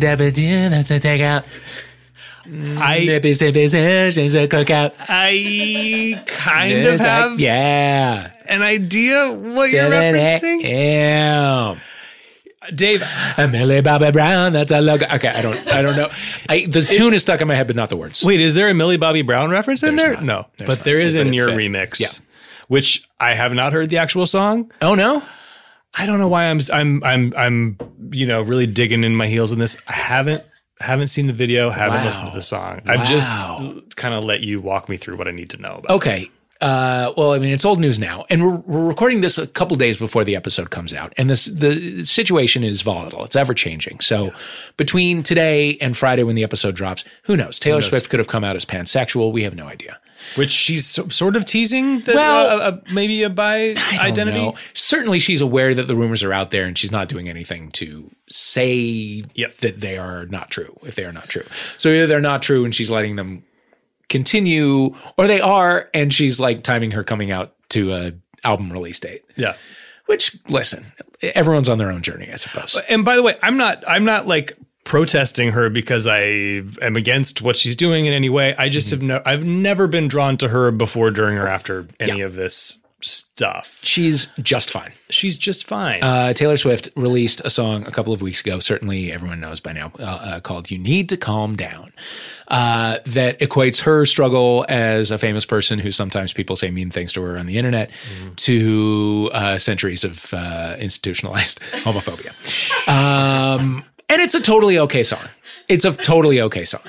that's a takeout. I snippy zish, it's a cookout. I kind of like, have yeah. an idea what you're referencing. a.m. Dave, Millie Bobby Brown, that's a logo. Okay, I don't, I don't know. I, the tune is stuck in my head, but not the words. wait, is there a Millie Bobby Brown reference in There's there? not. No, but not. there is But in your fit. remix, Yeah. which I have not heard the actual song. Oh no, I don't know why I'm I'm I'm I'm you know really digging in my heels in this. I haven't haven't seen the video, haven't Wow. listened to the song. I've just kind of let you walk me through what I need to know about. Okay. Uh, well, I mean, it's old news now, and we're, we're recording this a couple days before the episode comes out, and this the situation is volatile; it's ever changing. So, between today and Friday, when the episode drops, who knows? Taylor Swift could have come out as pansexual. We have no idea. Which she's so, sort of teasing that Well, uh, uh, maybe a bi identity. know. Certainly, she's aware that the rumors are out there, and she's not doing anything to say Yep. that they are not true. If they are not true, so either they're not true, and she's letting them continue, or they are, and she's like timing her coming out to a album release date. Yeah. Which, listen, everyone's on their own journey, I suppose. And by the way, I'm not I'm not like protesting her because I am against what she's doing in any way. I just have no I've never been drawn to her before, during, or after any Yeah. of this stuff. She's just fine. She's just fine. Uh, Taylor Swift released a song a couple of weeks ago. Certainly, everyone knows by now. Uh, uh, called "You Need to Calm Down." Uh, that equates her struggle as a famous person who sometimes people say mean things to her on the internet to uh, centuries of uh, institutionalized homophobia. Um, and it's a totally okay song. It's a totally okay song.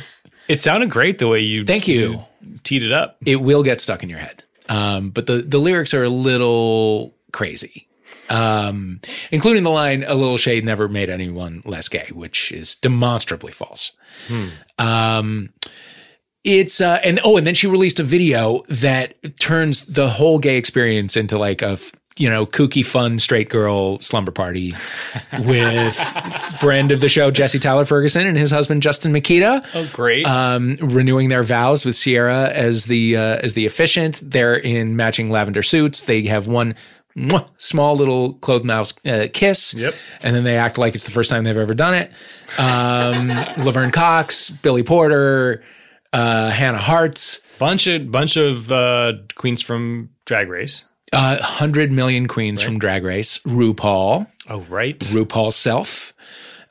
it sounded great the way you Thank you. teed it up. it will get stuck in your head. Um, but the the lyrics are a little crazy, um, including the line "A little shade never made anyone less gay," which is demonstrably false. Um, it's uh, and oh, and then she released a video that turns the whole gay experience into like a f- you know kooky, fun straight girl slumber party with friend of the show Jesse Tyler Ferguson and his husband Justin Mikita Oh, great. um, renewing their vows with Ciara as the uh, as the efficient. They're in matching lavender suits. They have one mwah, small little clothed mouse uh, kiss. Yep. And then they act like it's the first time they've ever done it. Um, Laverne Cox, Billy Porter, uh, Hannah Hart, bunch of bunch of uh, queens from Drag Race. Uh, hundred million queens from Drag Race, RuPaul. Oh, right. RuPaul's self.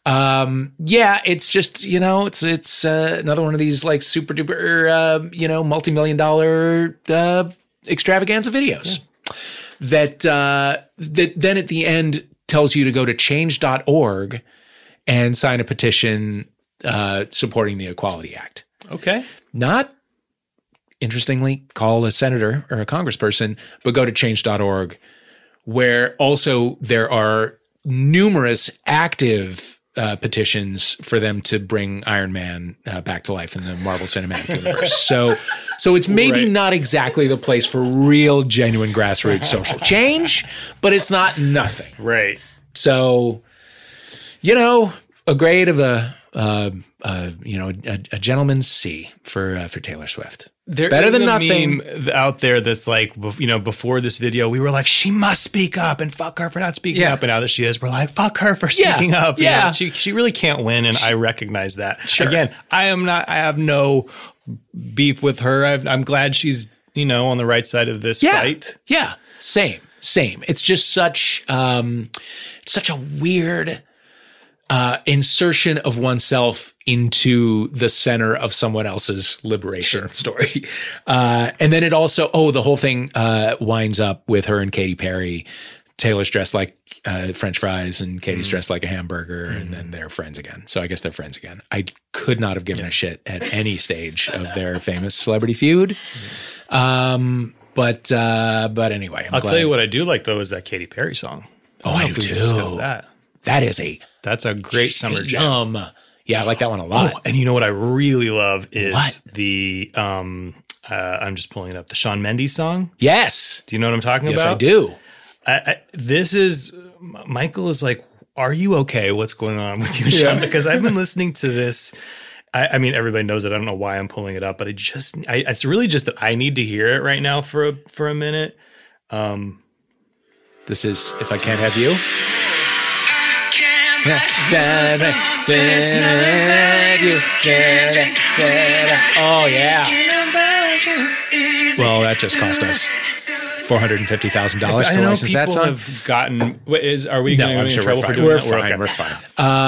Um, yeah, it's just you know, it's it's uh, another one of these like super duper uh, you know multi million dollar uh, extravaganza videos that uh, that then at the end tells you to go to change.org and sign a petition uh, supporting the Equality Act. Okay. Not interestingly, call a senator or a congressperson, but go to change.org, where also there are numerous active uh, petitions for them to bring Iron Man uh, back to life in the Marvel Cinematic Universe. so, so it's maybe Right. not exactly the place for real, genuine grassroots social change, but it's not nothing. Right. So, you know, a grade of a, uh, uh, you know, a, a gentleman's C for uh, for Taylor Swift. There Better than nothing. out there that's like, you know, before this video, we were like, she must speak up and fuck her for not speaking Yeah. up. And now that she is, we're like, fuck her for Yeah. speaking up. You Yeah. know, she, she really can't win. And I recognize that. Sure. Again, I am not, I have no beef with her. I've, I'm glad she's, you know, on the right side of this Yeah, fight. yeah, same, same. It's just such um, such a weird uh, insertion of oneself into the center of someone else's liberation story. Uh, and then it also, oh, the whole thing uh, winds up with her and Katy Perry. Taylor's dressed like uh, French fries and Katie's dressed like a hamburger, and then they're friends again. So I guess they're friends again. I could not have given a shit at any stage of their famous celebrity feud. Um, but uh, but anyway, I'm I'll glad. tell you what I do like though is that Katy Perry song. Oh, I know do too. That. That is a That's a great summer jam. Yeah, I like that one a lot. Oh, and you know what I really love is What? the um uh, I'm just pulling it up the Shawn Mendes song. yes, Do you know what I'm talking yes, about? Yes, I do. I, I, this is Michael is like, "Are you okay? What's going on with you, Sean?" Because I've been listening to this. I, I mean, everybody knows it. I don't know why I'm pulling it up, but I just, I, it's really just that I need to hear it right now for a for a minute. Um, This is if I can't have you. I can't Oh yeah. Well, that just cost us four hundred and fifty thousand dollars to know license that people song. have gotten. What is? Are we No, going to I'm sure we're trouble for fine. doing We're that? We're fine. okay. We're fine.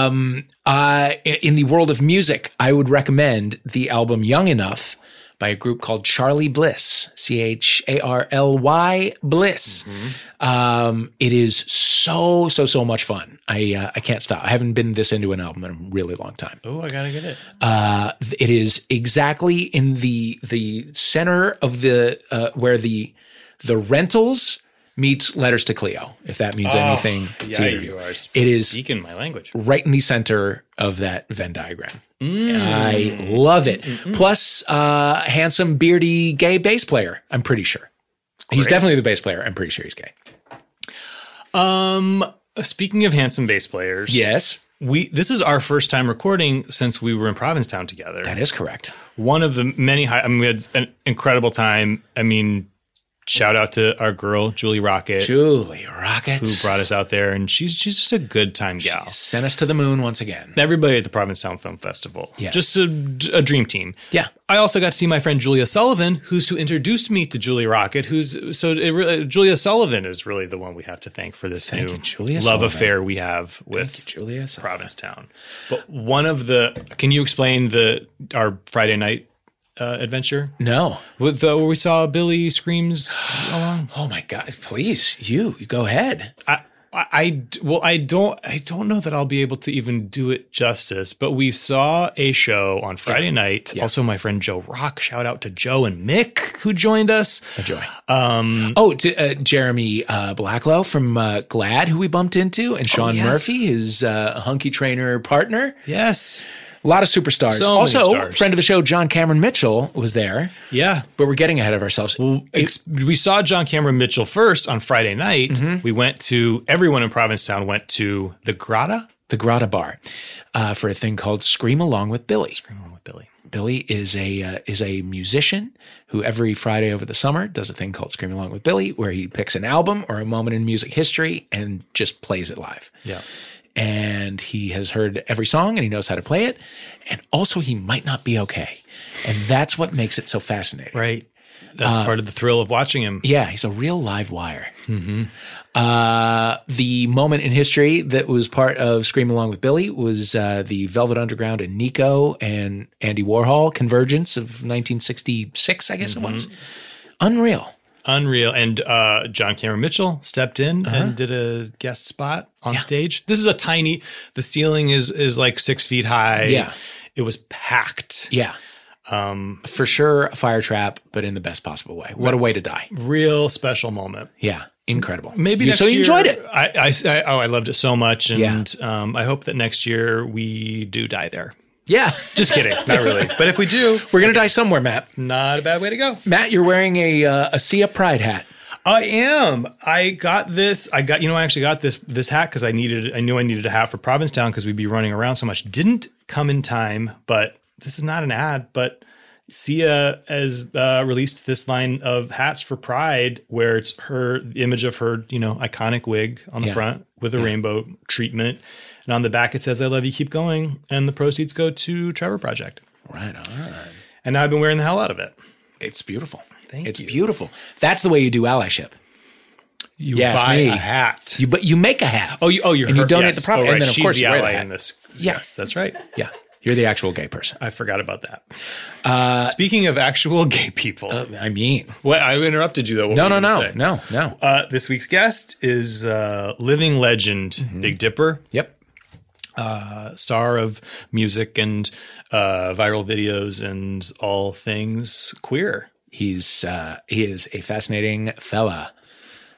Um, uh, in the world of music, I would recommend the album "Young Enough" by a group called Charly Bliss, C H A R L Y Bliss. Um, it is so so so much fun. I uh, I can't stop. I haven't been this into an album in a really long time. Oh, I gotta get it. Uh, it is exactly in the the center of the uh, where the the rentals meets letters to Cleo. If that means anything Oh, yeah, to you you, it is speaking my language. right in the center of that Venn diagram. Mm. I love it. Plus, uh, handsome, beardy, gay bass player. I'm pretty sure he's definitely the bass player. I'm pretty sure he's gay. Um, speaking of handsome bass players, Yes, we this is our first time recording since we were in Provincetown together. that is correct. One of the many. High, I mean, we had an incredible time. I mean, shout out to our girl Julie Rocket Julie Rocket, who brought us out there, and she's she's just a good time gal. sent us to the moon once again. Everybody at the Provincetown Film Festival, Yes. just a, a dream team. Yeah. I also got to see my friend Julia Sullivan, who's who introduced me to Julie Rocket. Who's so it really, Julia Sullivan is really the one we have to thank for this Thank new you, love Sullivan. affair we have with Julia Sullivan. Provincetown. But one of the, can you explain the our Friday night uh, adventure No. with the, where we saw Billy screams along? Oh my God! Please, you, you go ahead. I, I, I- well, I don't, I don't know that I'll be able to even do it justice. But we saw a show on Friday night. Also, my friend Joe Rock. Shout out to Joe and Mick who joined us. A joy. Um, Oh, to uh, Jeremy uh, Blacklow from uh, GLAAD, who we bumped into, and Sean yes. Murphy, his uh, hunky trainer partner. yes, A lot of superstars. So also, stars. friend of the show, John Cameron Mitchell, was there. yeah. But we're getting ahead of ourselves. Ex- we saw John Cameron Mitchell first on Friday night. Mm-hmm. We went to everyone in Provincetown went to the Grotto. the Grotto Bar uh, for a thing called Scream Along with Billy. Scream Along with Billy. Billy is a uh, is a musician who every Friday over the summer does a thing called Scream Along with Billy, where he picks an album or a moment in music history and just plays it live. Yeah. And he has heard every song and he knows how to play it. And also, he might not be okay. And that's what makes it so fascinating. Right. That's part of the thrill of watching him. Yeah, he's a real live wire. Uh, the moment in history that was part of Scream Along with Billy was uh, the Velvet Underground and Nico and Andy Warhol convergence of 1966, I guess it was. Unreal. Unreal. And uh, John Cameron Mitchell stepped in Uh-huh. and did a guest spot on stage. This is a tiny. The ceiling is is like six feet high. Yeah. It was packed. Yeah. Um, For sure, a fire trap, but in the best possible way. What a way to die. real special moment. Yeah. Incredible. Maybe You- so you year- enjoyed it. I, I, I oh I loved it so much, and Yeah. um, I hope that next year we do die there. Yeah. Just kidding, not really. But if we do, We're going to die somewhere, Matt. not a bad way to go. Matt, you're wearing a uh, a Sia Pride hat. I am. I got this. I got you know I actually got this this hat because I needed. I knew I needed a hat for Provincetown because we'd be running around so much. Didn't come in time, but this is not an ad. But Sia has uh, released this line of hats for Pride, where it's her image of her you know iconic wig on the Yeah. front with a rainbow treatment, and on the back it says "I love you, keep going," and the proceeds go to Trevor Project. Right on. And now I've been wearing the hell out of it. It's beautiful. Thank it's you. beautiful. That's the way you do allyship. You Yes, buy me. a hat. You but you make a hat. Oh, you oh you're And you donate yes. the profit, Oh, and then, of She's course, the you wear the ally hat. in this. Yeah. Yes, that's right. yeah. You're the actual gay person. I forgot about that. Uh, Speaking of actual gay people, I mean, what I interrupted you though. What no, were no, no, no, no. Uh, this week's guest is uh, living legend Mm-hmm. Big Dipper, Yep. Uh, star of music and uh, viral videos and all things queer. He's uh, he is a fascinating fella.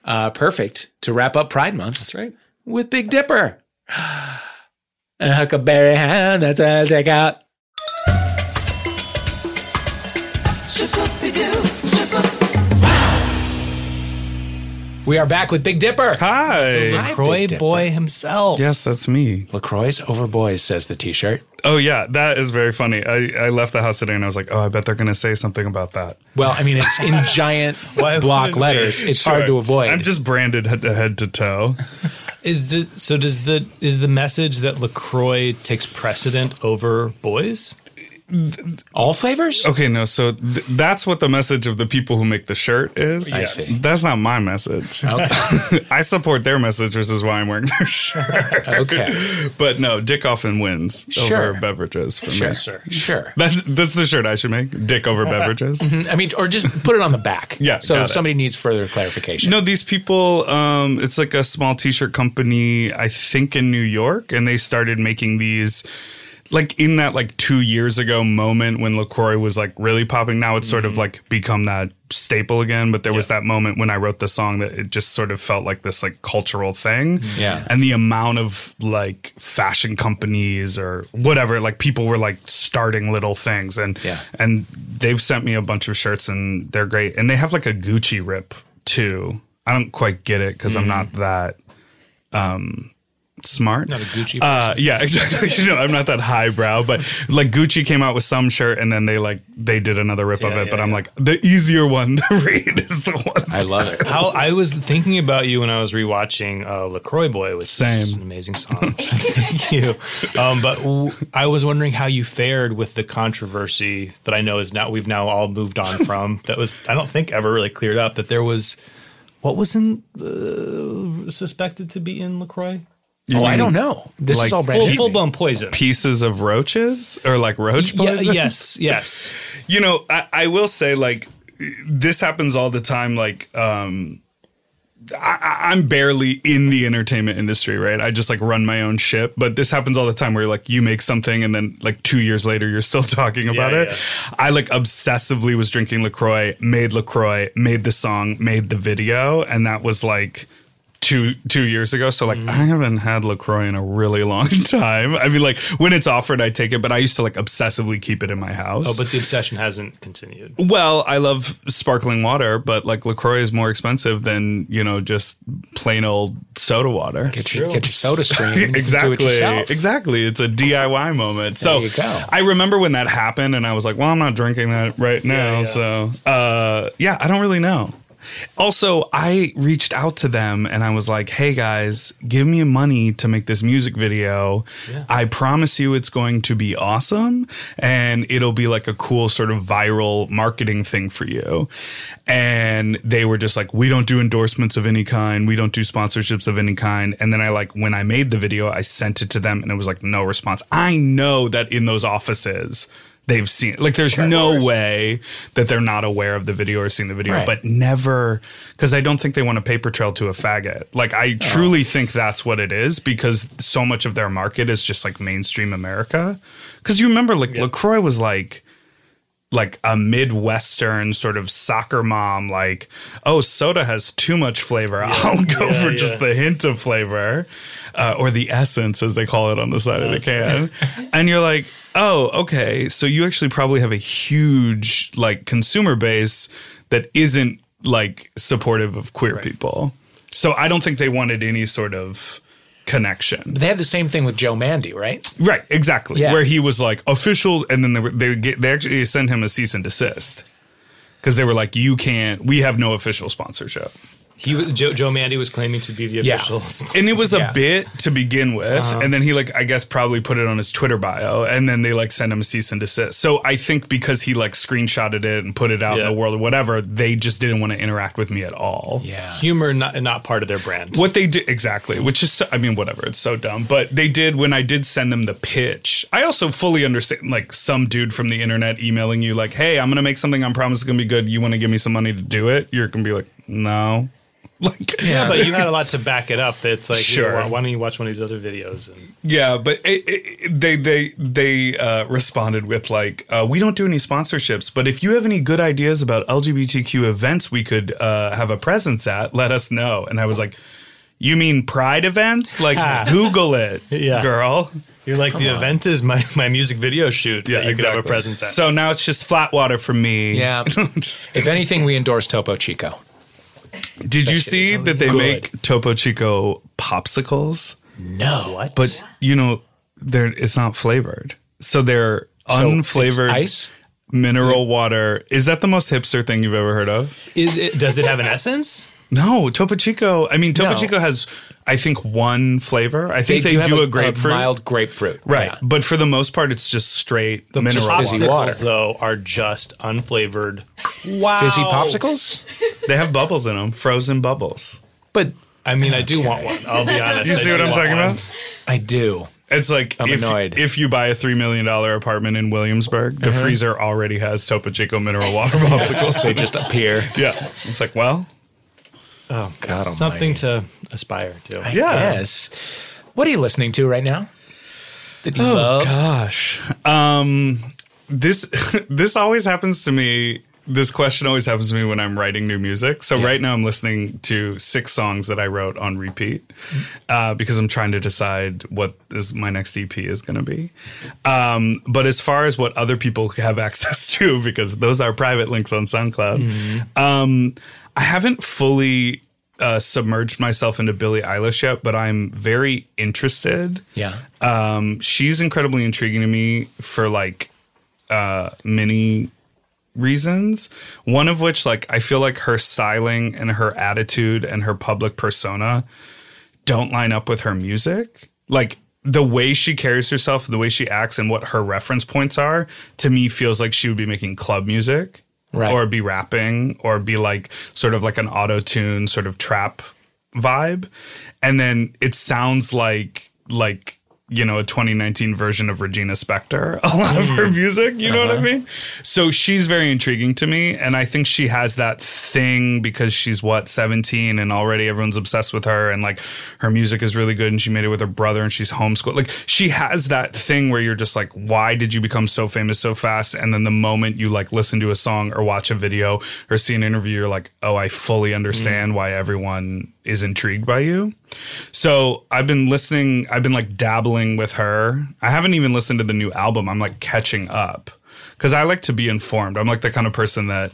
Uh, perfect to wrap up Pride Month. That's right. with Big Dipper. A huckleberry hand, that's all I'll take out. We are back with Big Dipper. Hi. Hi, Croy Big Dipper. boy himself. Yes, that's me. LaCroix's over boys, says the t-shirt. Oh yeah, that is very funny. I, I left the house today and I was like, oh, I bet they're going to say something about that. Well, I mean, it's in giant block letters. they? It's hard to avoid. I'm just branded head to head to toe. Is the, so does the is the message that Lacroix takes precedent over boys? All flavors. Okay, no, so th- that's what the message of the people who make the shirt is. I see. That's not my message. Okay. I support their message, which is why I'm wearing their shirt. Okay. But no, Dick often wins Sure. over beverages for Sure. me. Sure. Sure. That's that's the shirt I should make. Dick over beverages. I mean, or just put it on the back. Yeah, So got if it. somebody needs further clarification. No, these people, um, it's like a small t shirt company, I think in New York, and they started making these like in that like two years ago moment when LaCroix was like really popping. Now it's sort of mm-hmm. like become that staple again. But there was that moment when I wrote the song that it just sort of felt like this like cultural thing. Mm-hmm. Yeah. And the amount of like fashion companies or whatever, like people were like starting little things and Yeah. and they've sent me a bunch of shirts and they're great. And they have like a Gucci rip too. I don't quite get it because I'm mm-hmm. not that um smart. Not a Gucci Uh, yeah, exactly. you know, I'm not that highbrow, but like Gucci came out with some shirt and then they like they did another rip of it. yeah, but I'm yeah. like the easier one to read is the one. I love it. How I was thinking about you when I was rewatching uh, Lacroix Boy, which Same. is an amazing song. Thank you. Um, but w- I was wondering how you fared with the controversy that I know is now we've now all moved on from. that was I don't think ever really cleared up that there was what was in uh, suspected to be in Lacroix You oh, I don't know. This like is all brand full, new. full blown poison. Pieces of roaches or like roach Yeah, poison. yes, yes. You know, I, I will say like this happens all the time. Like, um, I, I- I'm barely in the entertainment industry, right? I just like run my own ship, but this happens all the time where like you make something and then like two years later you're still talking about Yeah, it. yeah. I like obsessively was drinking Lacroix, made Lacroix, made the song, made the video, and that was like. Two two years ago, so like I haven't had Lacroix in a really long time. I mean, like when it's offered, I take it, but I used to like obsessively keep it in my house. Oh, but the obsession hasn't continued. Well, I love sparkling water, but like LaCroix is more expensive than, you know, just plain old soda water. Get your, get your soda stream. and you can exactly. Do it. Exactly. It's a DIY moment. so you go. I remember when that happened and I was like, well, I'm not drinking that right now. yeah. So, uh, yeah, I don't really know. Also, I reached out to them and I was like, hey guys, give me money to make this music video. I promise you it's going to be awesome and it'll be like a cool sort of viral marketing thing for you. And they were just like, we don't do endorsements of any kind. We don't do sponsorships of any kind. And then I like, when I made the video, I sent it to them and it was like, no response. I know that in those offices, they've seen like there's no way that they're not aware of the video or seen the video Right. but never because i don't think they want a paper trail to a faggot. Like i truly think that's what it is because so much of their market is just like mainstream america. Because you remember like lacroix was like like a midwestern sort of soccer mom like oh soda has too much flavor. I'll go yeah, for yeah. just the hint of flavor uh, or the essence as they call it on the side of the can and you're like oh okay so you actually probably have a huge like consumer base that isn't like supportive of queer people so i don't think they wanted any sort of connection They had the same thing with Joe Mande, right? Right, exactly. Yeah. Where he was like official, and then they were, they get, they actually sent him a cease and desist because they were like, "You can't. We have no official sponsorship." He was Joe, Joe Mande was claiming to be the Yeah. official. And it was a Yeah. bit to begin with, uh-huh. and then he like I guess probably put it on his Twitter bio, and then they like sent him a cease and desist. So I think because he like screenshotted it and put it out in the world or whatever, they just didn't want to interact with me at all. Yeah. Humor not not part of their brand. What they did exactly, which is so, I mean whatever, it's so dumb. But they did when I did send them the pitch. I also fully understand like some dude from the internet emailing you like, "Hey, I'm going to make something I promise is going to be good. You want to give me some money to do it?" You're going to be like, "No." Like Yeah, but you had a lot to back it up. It's like, Sure. why, why don't you watch one of these other videos? And Yeah, but it, it, they they they uh, responded with like, uh, "We don't do any sponsorships, but if you have any good ideas about LGBTQ events we could uh, have a presence at, let us know." And I was like, "You mean Pride events? Like Google it, Yeah. girl." you're like, the event is my, my music video shoot that you could have a presence at. So now it's just flat water for me. Yeah. if anything, we endorse Topo Chico. Did you see that they good. make Topo Chico popsicles? No. What? But you know, they're it's not flavored. So they're So unflavored ice? mineral water. Is that the most hipster thing you've ever heard of? is it? Does it have an essence? No, Topo Chico. I mean, Topo No. Chico has, I think, one flavor. I think they, do, have do a, grapefruit. mild grapefruit. right. Yeah. But for the most part, it's just straight just mineral fizzy water. water. Popsicles, though, are just unflavored. Wow. Fizzy popsicles? They have bubbles in them, frozen bubbles. But I mean, I do want one. I'll be honest. You see do what I'm talking one. about? I do. It's like I'm if, annoyed. if you buy a $3 million apartment in Williamsburg, Uh-huh. the freezer already has Topo Chico mineral water popsicles. They just appear. yeah. It's like, well, Oh, God something almighty. to aspire to. Yeah. Yes. What are you listening to right now? That you Oh love? gosh. Um this this always happens to me. This question always happens to me when I'm writing new music. So right now I'm listening to six songs that I wrote on repeat uh, because I'm trying to decide what is my next EP is going to be. Um, but as far as what other people have access to, because those are private links on SoundCloud, um, I haven't fully uh, submerged myself into Billie Eilish yet, but I'm very interested Yeah. um, she's incredibly intriguing to me for like uh, many reasons. One of which, like, I feel like her styling and her attitude and her public persona don't line up with her music. Like, the way she carries herself, the way she acts, and what her reference points are, to me feels like she would be making club music. Right. Or be rapping, or be like sort of like an auto tune, sort of trap vibe. And then it sounds like like you know a 2019 version of Regina Spektor. A lot of her mm-hmm. music, you know what I uh-huh. mean? So she's very intriguing to me, and I think she has that thing because she's what 17 and already everyone's obsessed with her, and like her music is really good, and she made it with her brother, and she's homeschooled. Like she has that thing where you're just like, why did you become so famous so fast? And then the moment you like listen to a song or watch a video or see an interview, you're like, oh, I fully understand mm. why everyone is intrigued by you. So I've been listening, I've been like dabbling with her. I haven't even listened to the new album. I'm like catching up because I like to be informed. I'm like the kind of person that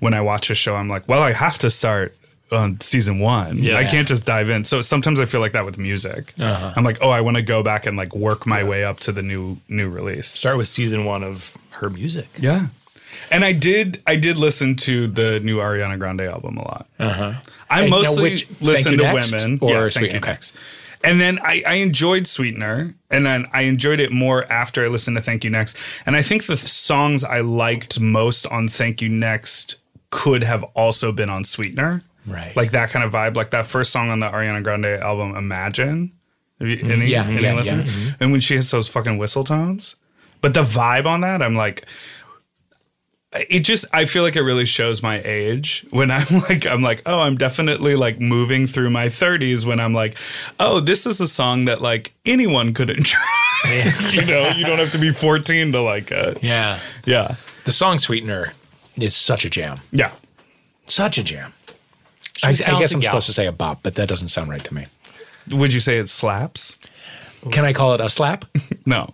when I watch a show, I'm like, well, I have to start on season one. Yeah. I can't just dive in. So sometimes I feel like that with music. Uh-huh. I'm like, oh, I want to go back and like work my way up to the new new release. Start with season one of her music. Yeah. And I did I did listen to the new Ariana Grande album a lot. Uh-huh. I And mostly which- listen to Next women or yeah, Thank Sweetener? You Next. And then I, I enjoyed Sweetener, and then I enjoyed it more after I listened to Thank You Next. And I think the th- songs I liked most on Thank You Next could have also been on Sweetener. Right. Like that kind of vibe. Like that first song on the Ariana Grande album, Imagine. Any, Yeah, any yeah, yeah. And when she hits those fucking whistle tones. But the vibe on that, I'm like, it just I feel like it really shows my age when I'm like I'm like oh I'm definitely like moving through my 30s when I'm like oh this is a song that like anyone could enjoy you know you don't have to be 14 to like it Yeah. yeah The song Sweetener is such a jam. yeah Such a jam. I, I guess I'm gal. supposed to say a bop, but that doesn't sound right to me. would you say it slaps Can I call it a slap? no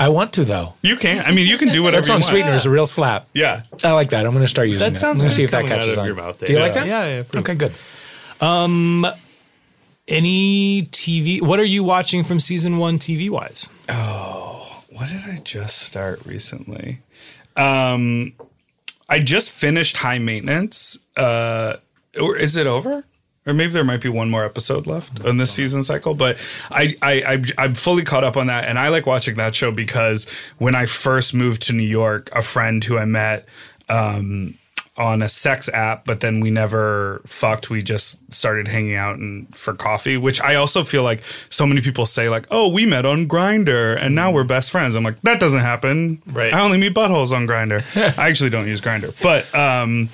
I want to though. you can't I mean you can do whatever That song you want Sweetener is a real slap. yeah I like that. I'm going to start using that. That sounds I'm going to good see if that catches on. your mouth there. Do you like that? Yeah, yeah. Okay, good. Any TV? What are you watching from season one TV wise? Oh, what did I just start recently um I just finished high maintenance uh or is it over or maybe there might be one more episode left in this season cycle but I, I I I'm fully caught up on that and I like watching that show because when I first moved to New York a friend who I met um on a sex app, but then we never fucked. We just started hanging out and for coffee, which I also feel like so many people say, like, "Oh, we met on Grindr and now we're best friends." I'm like, that doesn't happen. Right. I only meet buttholes on Grindr. I actually don't use Grindr, but um,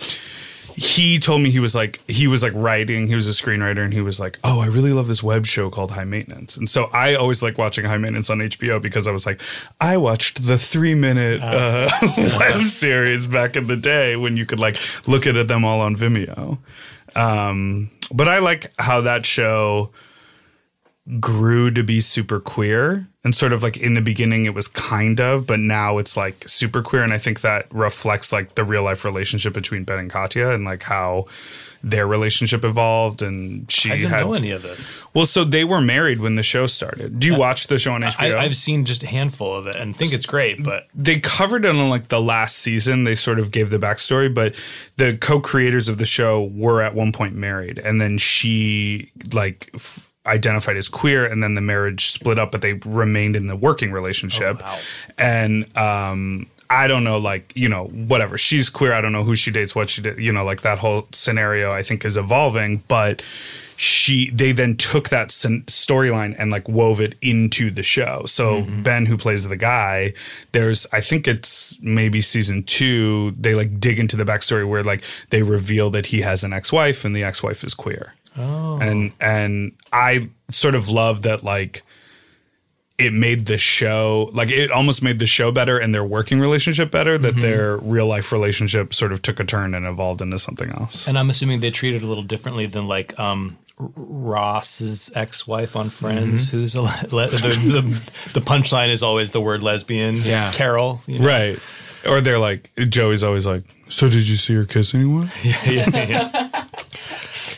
he told me he was like he was like writing. He was a screenwriter, and he was like, "Oh, I really love this web show called High Maintenance." And so I always like watching High Maintenance on HBO because I was like, I watched the three minute uh, web series back in the day when you could like look at them all on Vimeo. Um, but I like how that show grew to be super queer and sort of like in the beginning it was kind of, but now it's like super queer. And I think that reflects like the real life relationship between Ben and Katja and like how their relationship evolved. And she I didn't had know any of this. well, so they were married when the show started. Do you watch the show on HBO? I, I've seen just a handful of it and think it's great, but they covered it on like the last season. They sort of gave the backstory, but the co-creators of the show were at one point married, and then she like f- identified as queer, and then the marriage split up, but they remained in the working relationship. wow. And um, I don't know, like you know, whatever. She's queer. I don't know who she dates, what she did. You know, like that whole scenario. I think is evolving, but she they then took that storyline and like wove it into the show. So Ben, who plays the guy, there's I think it's maybe season two. They like dig into the backstory where like they reveal that he has an ex-wife and the ex-wife is queer. Oh. And and I sort of love that like it made the show like it almost made the show better and their working relationship better that their real life relationship sort of took a turn and evolved into something else. and I'm assuming they treat it a little differently than like um Ross's ex-wife on Friends, who's a le- the, the the punchline is always the word lesbian. Yeah. Carol. You know? Right. Or they're like Joey's always like, "So did you see her kiss anyone?" yeah, yeah, yeah.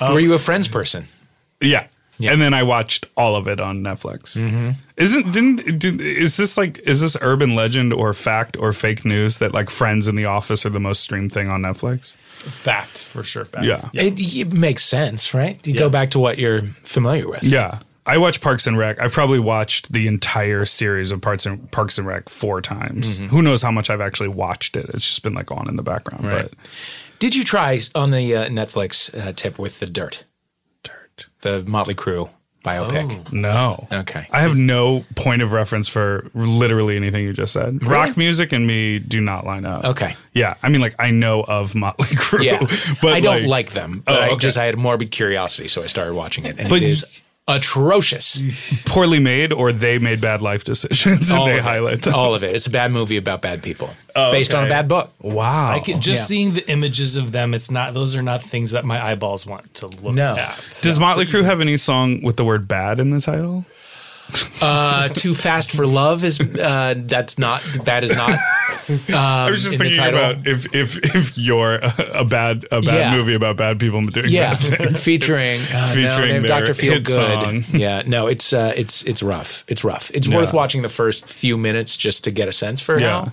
Were um, you a Friends person? Yeah. And then I watched all of it on Netflix. Mm-hmm. Isn't didn't did, is this like is this urban legend or fact or fake news that like Friends in the Office are the most streamed thing on Netflix? Fact for sure. Fact. Yeah. It, it makes sense, right? You Yeah. go back to what you're familiar with. Yeah. I watch Parks and Rec. I've probably watched the entire series of Parks and Parks and Rec four times. Who knows how much I've actually watched it? It's just been like on in the background. Right. Did you try on the uh, Netflix uh, tip with the Dirt, dirt. the Motley Crue biopic? No. Okay. I have no point of reference for literally anything you just said. Rock music and me do not line up. Okay. Yeah. I mean, like, I know of Motley Crue. Yeah, but I don't like, them, but Oh, I just I had morbid curiosity, so I started watching it, and But- it is atrocious. poorly made or they made bad life decisions and All they of it. highlight them. All of it. It's a bad movie about bad people, oh, based on a bad book. Wow. I could, just Yeah. seeing the images of them. It's not; those are not things that my eyeballs want to look No. at. Does Motley Crue have any song with the word bad in the title? Uh, Too Fast for Love is uh, that's not that is not. I was just in the thinking about if if if you're a, a bad a bad Yeah. movie about bad people doing Yeah, bad things. featuring uh, Featuring no, they have their Dr. Feel. Good. Yeah, no, it's uh, it's it's rough. It's rough. It's worth watching the first few minutes just to get a sense for Yeah. how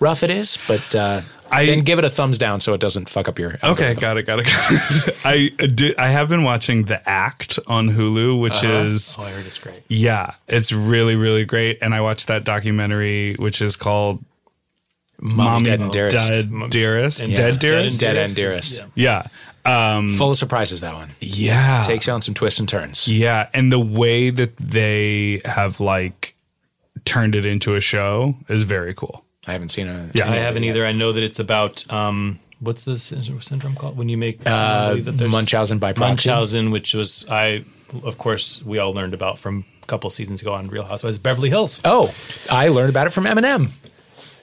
rough it is, but uh, I- then give it a thumbs down so it doesn't fuck up your. Okay, got it, got it. Got it. I did. I have been watching The Act on Hulu, which is Oh, I heard it's great. yeah, it's really really great. And I watched that documentary, which is called Mommy, Dead and Dearest. Dead Dearest, And Dead Dearest. Dead and Dearest. Yeah. Yeah, um, Full of surprises. That one yeah, takes you on some twists and turns. yeah. And the way that they have like turned it into a show is very cool. I haven't seen it. Yeah. I haven't either. I know that it's about um, what's the syndrome called when you make Uh, that Munchausen by proxy. Munchausen, which was I, of course, we all learned about from a couple seasons ago on Real Housewives of Beverly Hills. Oh, I learned about it from Eminem.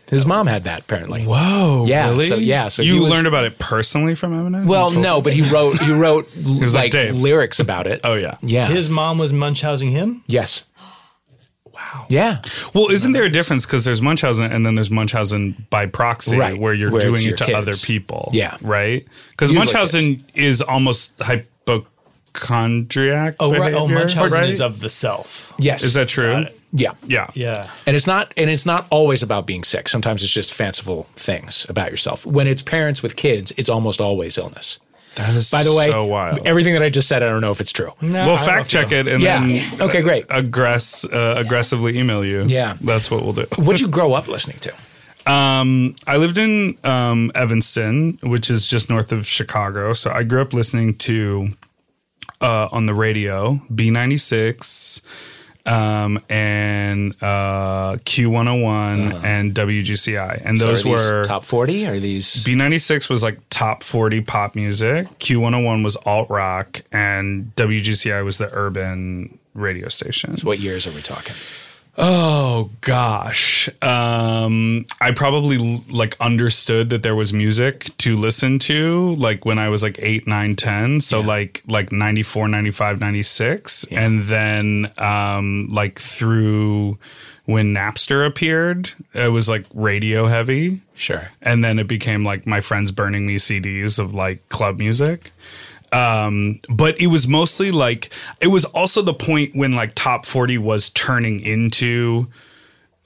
His mom had that apparently. Whoa, Yeah, really? so- yeah, so you was- learned about it personally from Eminem. Well, no, but he wrote he wrote like like lyrics about it. Oh yeah. yeah. His mom was Munchausen him. yes. Wow. Yeah. Well, isn't there a difference because there's Munchausen and then there's Munchausen by proxy, Right, where you're where doing your it to kids. other people? Yeah. right. Because Usually Munchausen is almost hypochondriac. Oh, right. Oh, Munchausen right? is of the self. Yes. Is that true? Yeah. Yeah. Yeah. And it's not and it's not always about being sick. Sometimes it's just fanciful things about yourself. When it's parents with kids, it's almost always illness. That is By the way, so wild. everything that I just said, I don't know if it's true. No, we'll I fact check it and Yeah. then Okay, great. aggress uh, aggressively email you. Yeah. that's what we'll do. What'd you grow up listening to? Um, I lived in um, Evanston, which is just north of Chicago. So I grew up listening to uh, on the radio B96 um, and uh, Q101 and WGCI. And So those were top forty? Are these B96 was like top 40 pop music, Q101 was alt rock, and WGCI was the urban radio station. what years are we talking? Oh gosh. Um I probably like understood that there was music to listen to like when I was like 8, 9, 10, so like like 94, 95, 96 and then um like through when Napster appeared. It was like radio heavy. Sure. And then it became like my friends burning me CDs of like club music. Um, but it was mostly like, it was also the point when like top 40 was turning into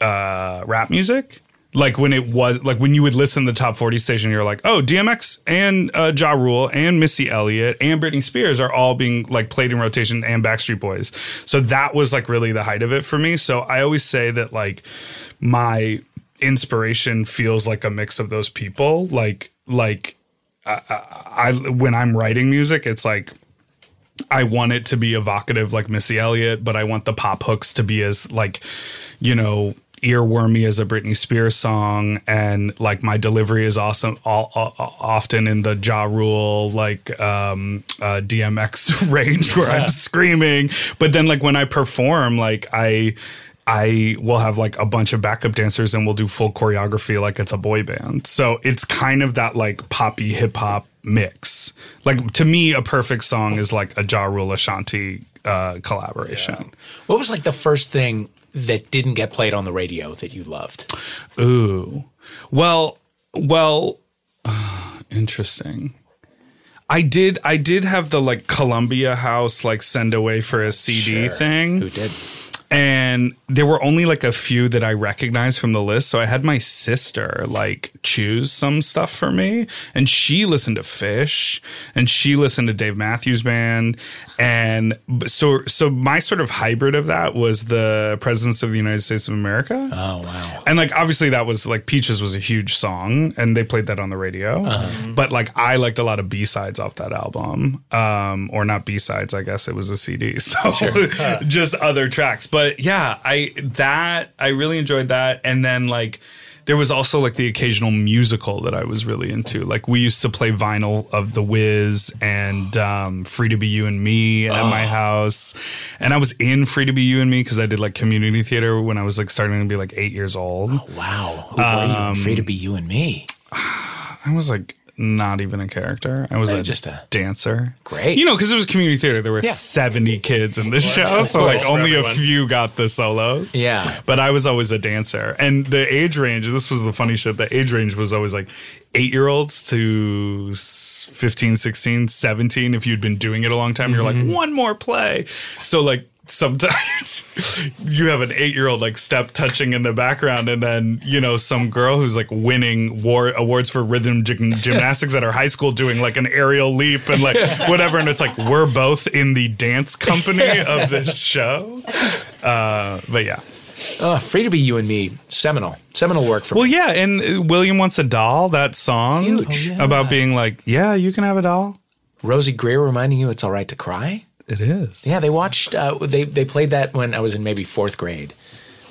uh, rap music. Like when it was like when you would listen to the top 40 station, you're like, oh, DMX and uh, Ja Rule and Missy Elliott and Britney Spears are all being like played in rotation and Backstreet Boys. So that was like really the height of it for me. So I always say that like my inspiration feels like a mix of those people. Like, like I, I when I'm writing music, it's like I want it to be evocative like Missy Elliott, but I want the pop hooks to be as like, you know, earwormy as a Britney Spears song, and like my delivery is awesome. All, all, often in the Ja Rule like um, uh, DMX range where I'm screaming, but then like when I perform, like I. I will have like a bunch of backup dancers and we'll do full choreography like it's a boy band. So it's kind of that like poppy hip hop mix. Like to me, a perfect song is like a Ja Rule Ashanti uh, collaboration. What was like the first thing that didn't get played on the radio that you loved? Ooh. Well, well, interesting. I did I did have the like Columbia House like send away for a CD Sure. thing. Who did? And there were only like a few that I recognized from the list. So I had my sister like choose some stuff for me, and she listened to Phish, and she listened to Dave Matthews Band, and so so my sort of hybrid of that was the Presidents of the United States of America. Oh wow. And like obviously that was like Peaches was a huge song and they played that on the radio. But like I liked a lot of B-sides off that album. Um or not B-sides, I guess it was a CD. So just other tracks. But yeah, I that I really enjoyed that and then like there was also like the occasional musical that I was really into. Like we used to play vinyl of The Wiz and um, Free to Be You and Me at my house, and I was in Free to Be You and Me because I did like community theater when I was like starting to be like eight years old. Wow. Who were you? Um, Free to be you and me. I was like not even a character. I was a, just a- dancer. Great. You know, because it was community theater. There were Yeah. 70 kids in this show. So, like, only a few got the solos. Yeah. But I was always a dancer. And the age range, this was the funny shit, the age range was always like eight year olds to s- 15, 16, 17. If you'd been doing it a long time, you're Mm-hmm. like, one more play. So, like, sometimes you have an eight year old like step touching in the background and then you know some girl who's like winning war awards for rhythm gym- gymnastics at her high school doing like an aerial leap and like whatever and it's like we're both in the dance company of this show uh but yeah Oh, free to be you and me. Seminal. Seminal work for well me. yeah and uh, william wants a doll that song Huge. Oh, yeah. about being like yeah you can have a doll Rosey Grier reminding you it's all right to cry. It is Yeah, they watched. Uh, they they played that when I was in maybe fourth grade.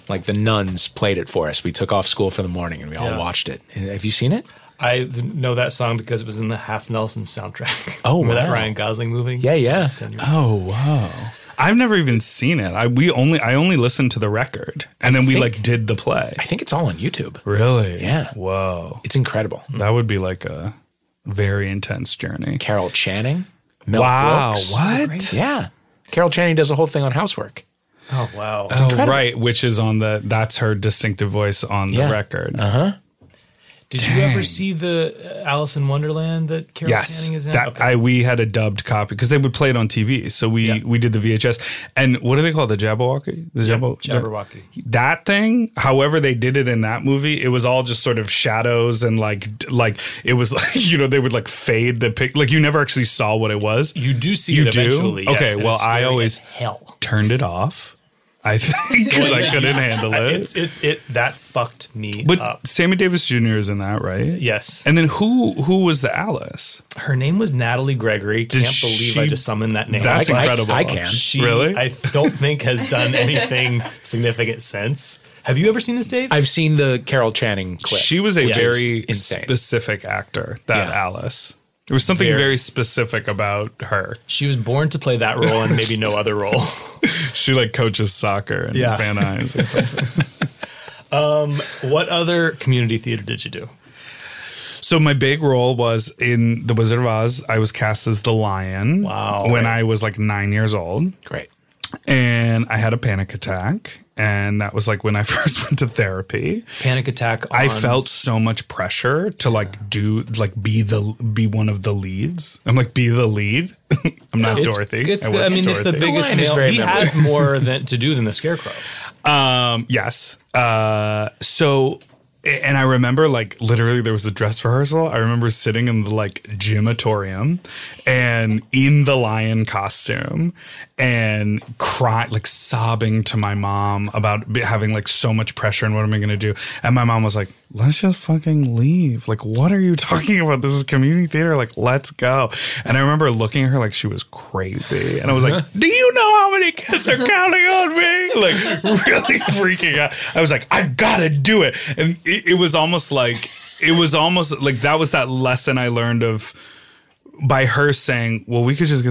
Like the nuns played it for us. We took off school for the morning and we all watched it. Have you seen it? I know that song because it was in the Half Nelson soundtrack. Oh, Remember that. Ryan Gosling movie? Yeah, yeah. Oh wow. I've never even seen it. I we only I only listened to the record and then we think- like did the play. I think it's all on YouTube. Really? Yeah. Whoa. It's incredible. That would be like a very intense journey. Carol Channing. Mel Wow, Brooks. what? Oh, yeah. Carol Channing does a whole thing on housework. Oh wow. Oh, incredible. right, which is on the that's her distinctive voice on Yeah. the record. Uh-huh. Did you ever see the uh, Alice in Wonderland that Carol Yes, Channing is in? that Okay. I we had a dubbed copy because they would play it on TV. So we Yeah. we did the VHS and what do they call the Jabberwocky? The Jabber, Jabberwocky. that thing however they did it in that movie it was all just sort of shadows and like like it was like you know they would like fade the pic like you never actually saw what it was You do see You it do? yes, Okay, well, I always- hell. turned it off i think because i couldn't handle it It's it it that fucked me but up. sammy davis jr is in that right Yes, and then who who was the alice her name was Natalie Gregory. Can't believe I just summoned that name. that's I- I- incredible I can. She, really I don't think has done anything significant since. Have you ever seen this, Dave? I've seen the Carol Channing clip. she was a Yeah, very specific actor that Yeah. alice there was something Very. very specific about her she was born to play that role and maybe no other role. she like coaches soccer in Yeah. van nuys or something. what other community theater did you do? So my big role was in The Wizard of Oz. I was cast as the lion. Wow. When Right. I was like nine years old. Great. And I had a panic attack. And that was like when I first went to therapy. Panic attack. I felt so much pressure to like do like be the be one of the leads. I'm like be the lead. I'm not It's- Dorothy. It's, I the, I wasn't mean, it's the Dorothy. biggest line is male. He memorable. has more than to do than the scarecrow. Um, yes. Uh, so, and I remember like literally there was a dress rehearsal. I remember sitting in the like gymatorium and in the lion costume and cry like sobbing to my mom about having like so much pressure and what am I going to do? And my mom was like, let's just fucking leave. Like, what are you talking about? This is community theater. Like, let's go. And I remember looking at her like she was crazy. And I was like, uh-huh. do you know how many kids are uh-huh. counting on me? Like, really freaking out. I was like, I've got to do it. And it, it was almost like, it was almost like that was that lesson I learned of by her saying, well, we could just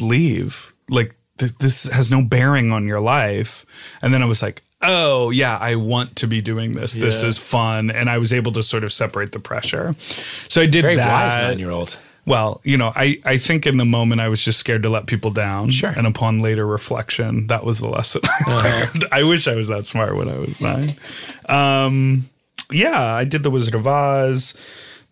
leave. Like, th- this has no bearing on your life. And then I was like, oh, yeah, I want to be doing this. This is fun. And I was able to sort of separate the pressure. So I did Very that. wise nine year old. Well, you know, I, I think in the moment I was just scared to let people down. Sure. And upon later reflection, that was the lesson I learned. I wish I was that smart when I was nine. Um, yeah, I did The Wizard of Oz.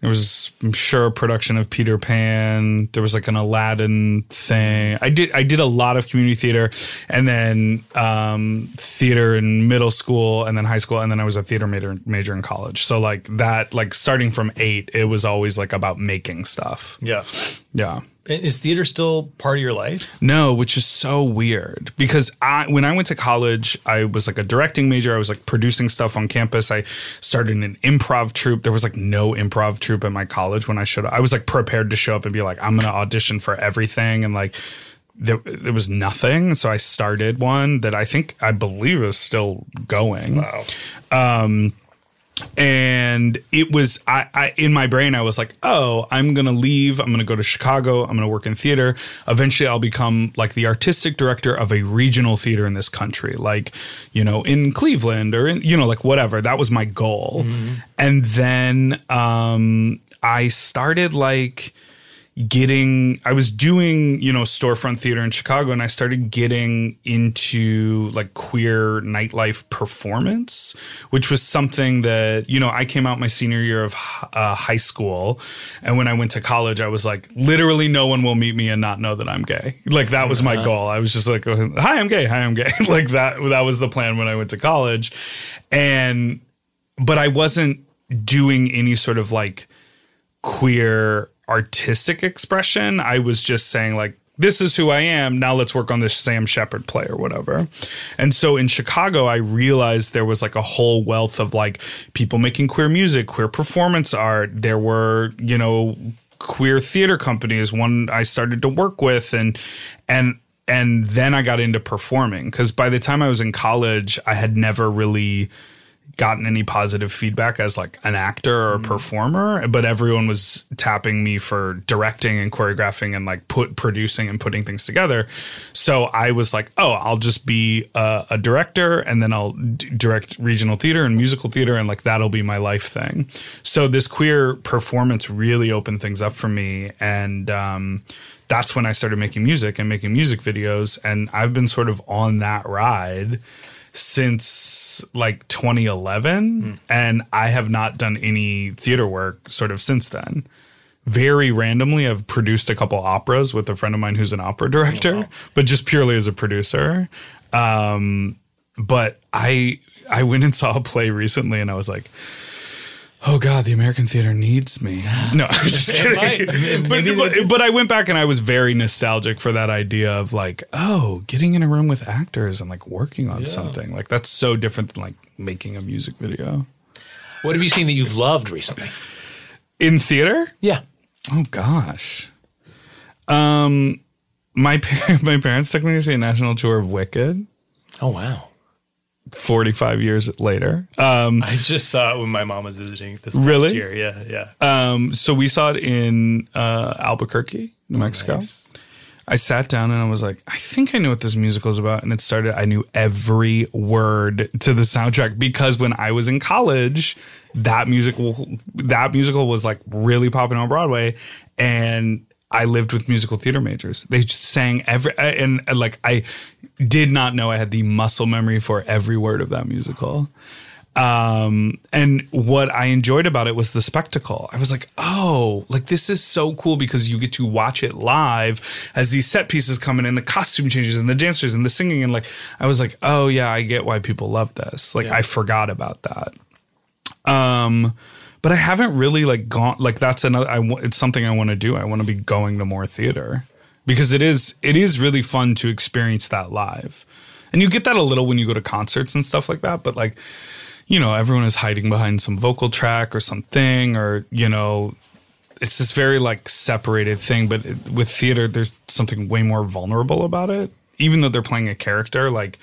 There was, I'm sure, a production of Peter Pan. There was like an Aladdin thing. I did, I did a lot of community theater, and then um, theater in middle school, and then high school, and then I was a theater major, major in college. So like that, like starting from eight, it was always like about making stuff. Yeah. Yeah. Is theater still part of your life? No, which is so weird because I when I went to college, I was like a directing major. I was like producing stuff on campus. I started an improv troupe. There was like no improv troupe at my college when I showed up. I was like prepared to show up and be like, I'm gonna audition for everything and like there, there was nothing. So I started one that I think I believe is still going Wow. Um, and it was I, I in my brain i was like oh i'm gonna leave i'm gonna go to chicago i'm gonna work in theater. Eventually i'll become like the artistic director of a regional theater in this country like you know in cleveland or in you know like whatever. That was my goal. And then um i started like getting I was doing, you know, storefront theater in Chicago and I started getting into like queer nightlife performance, which was something that, you know, I came out my senior year of uh, high school and when I went to college I was like literally no one will meet me and not know that I'm gay. Like that was my goal. I was just like hi, I'm gay. Hi, I'm gay. like that that was the plan when I went to college. And but I wasn't doing any sort of like queer artistic expression. I was just saying like this is who I am. Now let's work on this Sam Shepard play or whatever. And so in Chicago, I realized there was like a whole wealth of like people making queer music, queer performance art. There were, you know, queer theater companies, one I started to work with and and and then I got into performing because by the time I was in college, I had never really gotten any positive feedback as like an actor or a performer, but everyone was tapping me for directing and choreographing and like put producing and putting things together. So I was like, oh, I'll just be a, a director and then I'll d- direct regional theater and musical theater and like that'll be my life thing. So this queer performance really opened things up for me and um that's when I started making music and making music videos and I've been sort of on that ride since like 2011 and I have not done any theater work sort of since then. Very randomly I've produced a couple operas with a friend of mine who's an opera director, but just purely as a producer. Um but I I went and saw a play recently and I was like Oh God, the American theater needs me. No, I'm just kidding. but, but, but I went back and I was very nostalgic for that idea of like, oh, getting in a room with actors and like working on something. Like that's so different than like making a music video. What have you seen that you've loved recently? In theater? Yeah. Oh gosh. Um my par- my parents took me to see a national tour of Wicked Oh wow. 45 years later. Um I just saw it when my mom was visiting this Really? year. Yeah, yeah. Um, so we saw it in uh, Albuquerque, New Mexico. I sat down and I was like, I think I know what this musical is about. And it started, I knew every word to the soundtrack because when I was in college, that musical, that musical was like really popping on Broadway. And I lived with musical theater majors. They just sang every and, and like I did not know I had the muscle memory for every word of that musical. Um, and what I enjoyed about it was the spectacle. I was like, oh, like this is so cool because you get to watch it live as these set pieces come in and the costume changes and the dancers and the singing. And like, I was like, oh, yeah, I get why people love this. Like, I forgot about that. Um, but I haven't really like gone, like, that's another, I, wa- it's something I want to do. I want to be going to more theater because it is, it is really fun to experience that live. And you get that a little when you go to concerts and stuff like that. But like, you know, everyone is hiding behind some vocal track or something, or, you know, it's this very like separated thing. But it, with theater, there's something way more vulnerable about it. Even though they're playing a character, like,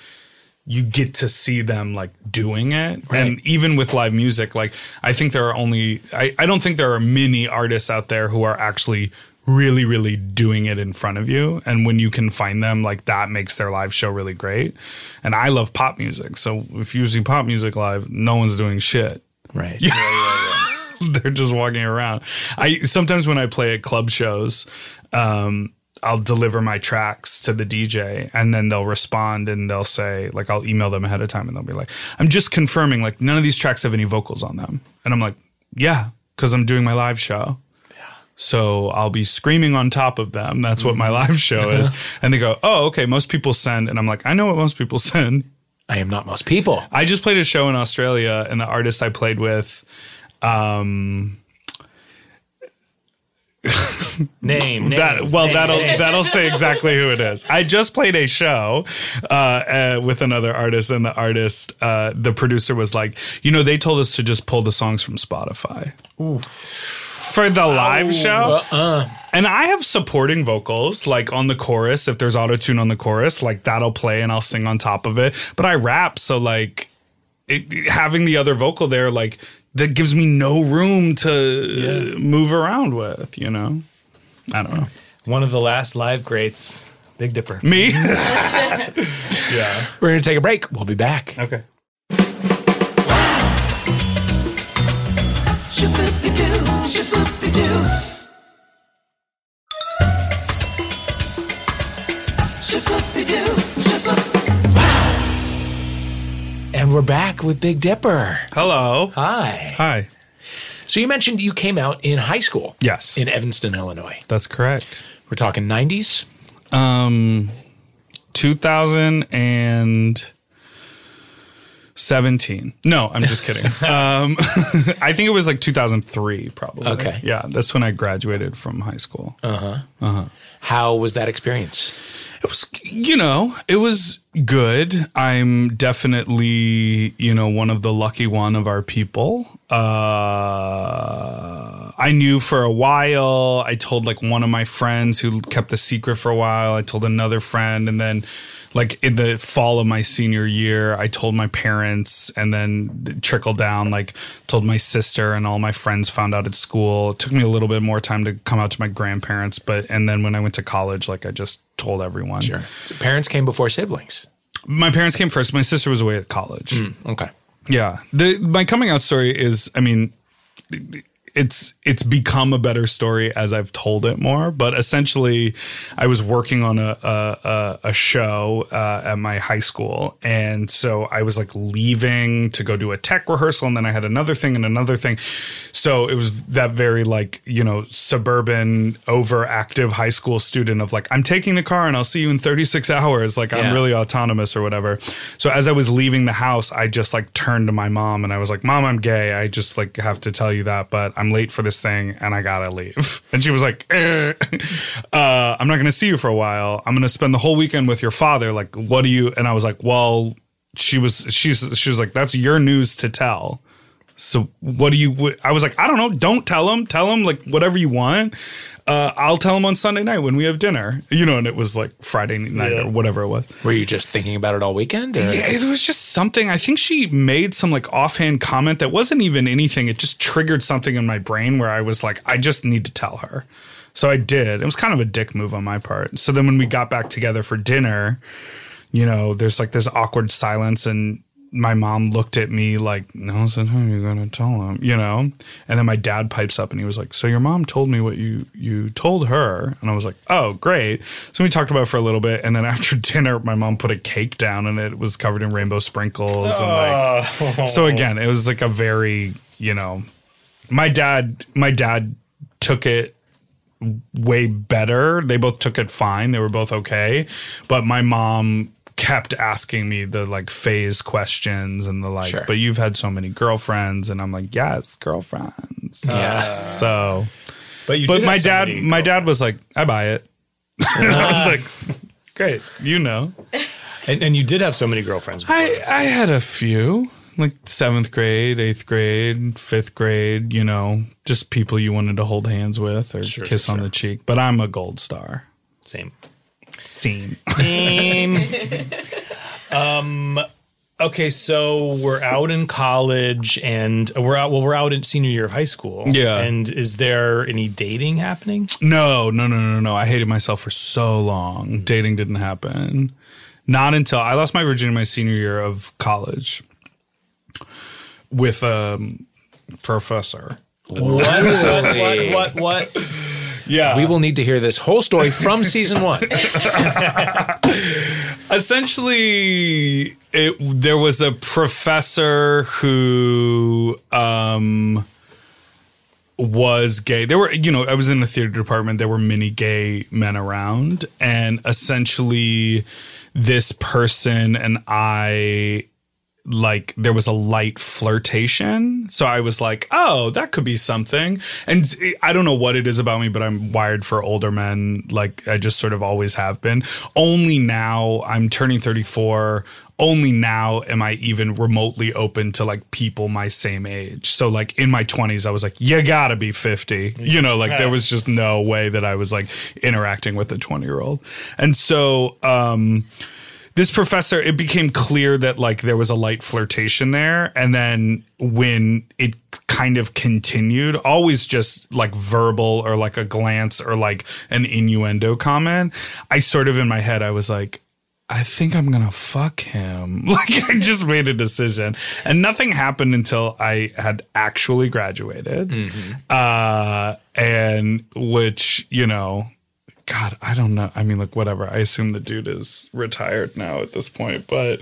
you get to see them like doing it. And even with live music, like, I think there are only, I, I don't think there are many artists out there who are actually really really doing it in front of you and when you can find them like that makes their live show really great and i love pop music so if you see pop music live no one's doing shit Right. Yeah. they're just walking around i sometimes when i play at club shows um I'll deliver my tracks to the DJ and then they'll respond and they'll say, like, I'll email them ahead of time and they'll be like, I'm just confirming, like, none of these tracks have any vocals on them. And I'm like, yeah, because I'm doing my live show. So I'll be screaming on top of them. That's what my live show is. And they go, oh, okay, most people send. And I'm like, I know what most people send. I am not most people. I just played a show in Australia, and the artist I played with, um, Name, that names, well, names, that'll that'll say exactly who it is. I just played a show uh, uh, with another artist, and the artist, uh, the producer was like, you know, they told us to just pull the songs from Spotify. For the live show, Uh, and I have supporting vocals, like on the chorus. If there's auto tune on the chorus, like that'll play and I'll sing on top of it. But I rap, so like it, having the other vocal there, like that gives me no room to move around with. You know, I don't know. One of the last live greats, Big Dipper. Me? Yeah. we're going to take a break. We'll be back. okay. Shaboopy-doo, shaboopy-doo. We're back with Big Dipper. Hello. Hi. Hi. So you mentioned you came out in high school. Yes. In Evanston, Illinois. That's correct. We're talking 90s. Um, 2017. No, I'm just kidding. um, I think it was like 2003, probably. Okay. Yeah, that's when I graduated from high school. Uh-huh. Uh-huh. How was that experience? It was, you know, it was good. I'm definitely, you know, one of the lucky one of our people. Uh, I knew for a while. I told like one of my friends who kept the secret for a while. I told another friend, and then like in the fall of my senior year, I told my parents, and then trickled down. Like told my sister, and all my friends found out at school. It took me a little bit more time to come out to my grandparents, but and then when I went to college, like I just told everyone. So parents came before siblings. My parents came first. My sister was away at college. Hmm, okay. Yeah. The my coming out story is I mean it's it's become a better story as I've told it more. But essentially, I was working on a a, a, show uh, at my high school, and so I was like leaving to go do a tech rehearsal, and then I had another thing and another thing. So it was that very like you know suburban overactive high school student of like I'm taking the car and I'll see you in 36 hours. Like Yeah. I'm really autonomous or whatever. So as I was leaving the house, I just like turned to my mom and I was like, "Mom, I'm gay. I just like have to tell you that, but I'm late for this thing and I gotta leave." And she was like, eh. uh, "I'm not gonna see you for a while. I'm gonna spend the whole weekend with your father. Like, what do you?" And I was like, "Well." She was she's she was like, "That's your news to tell." So what do you? I was like, I don't know. Don't tell him. Tell him like whatever you want. Uh, I'll tell him on Sunday night when we have dinner. You know, and it was like Friday night Yeah. or whatever it was. Were you just thinking about it all weekend? Or? Yeah, it was just something. I think she made some like offhand comment that wasn't even anything. It just triggered something in my brain where I was like, I just need to tell her. So I did. It was kind of a dick move on my part. So then when we got back together for dinner, you know, there's like this awkward silence and my mom looked at me like, no, so how are you going to tell him, you know? And then my dad pipes up and he was like, so your mom told me what you, you told her. And I was like, oh, great. So we talked about it for a little bit. And then after dinner, my mom put a cake down and it was covered in rainbow sprinkles. And like, oh. so again, it was like a very, you know, my dad, my dad took it way better. They both took it fine. They were both okay. But my mom kept asking me the like phase questions and the like, Sure. but you've had so many girlfriends. And I'm like, yes, girlfriends. Yeah. So, But you but my have so dad, my dad was like, I buy it. I was like, great. You know, And, and you did have so many girlfriends. Before I, this. I had a few like seventh grade, eighth grade, fifth grade, you know, just people you wanted to hold hands with or Sure, kiss on the cheek. But I'm a gold star. Same. Scene. um. Okay, so we're out in college, and we're out. Well, we're out in senior year of high school. Yeah. And is there any dating happening? No, no, no, no, no. I hated myself for so long. Dating didn't happen. Not until I lost my virginity my senior year of college with a professor. What? what? What? What? What? Yeah. We will need to hear this whole story from season one. essentially it there was a professor who um was gay there were you know i was in the theater department there were many gay men around and essentially this person and i like there was a light flirtation. So i was like oh that could be something. And i don't know what it is about me but i'm wired for older men. Like i just sort of always have been. Only now i'm turning 34 only now am i even remotely open to like people my same age. So like in my 20s i was like you gotta be 50 you know like there was just no way that i was like interacting with a 20 year old and so um this professor it became clear that like there was a light flirtation there. And then when it kind of continued always just like verbal or like a glance or like an innuendo comment i sort of in my head i was like I think I'm gonna fuck him. Like I just made a decision, and nothing happened until I had actually graduated, uh, and which you know, God, I don't know. I mean, like whatever. I assume the dude is retired now at this point, but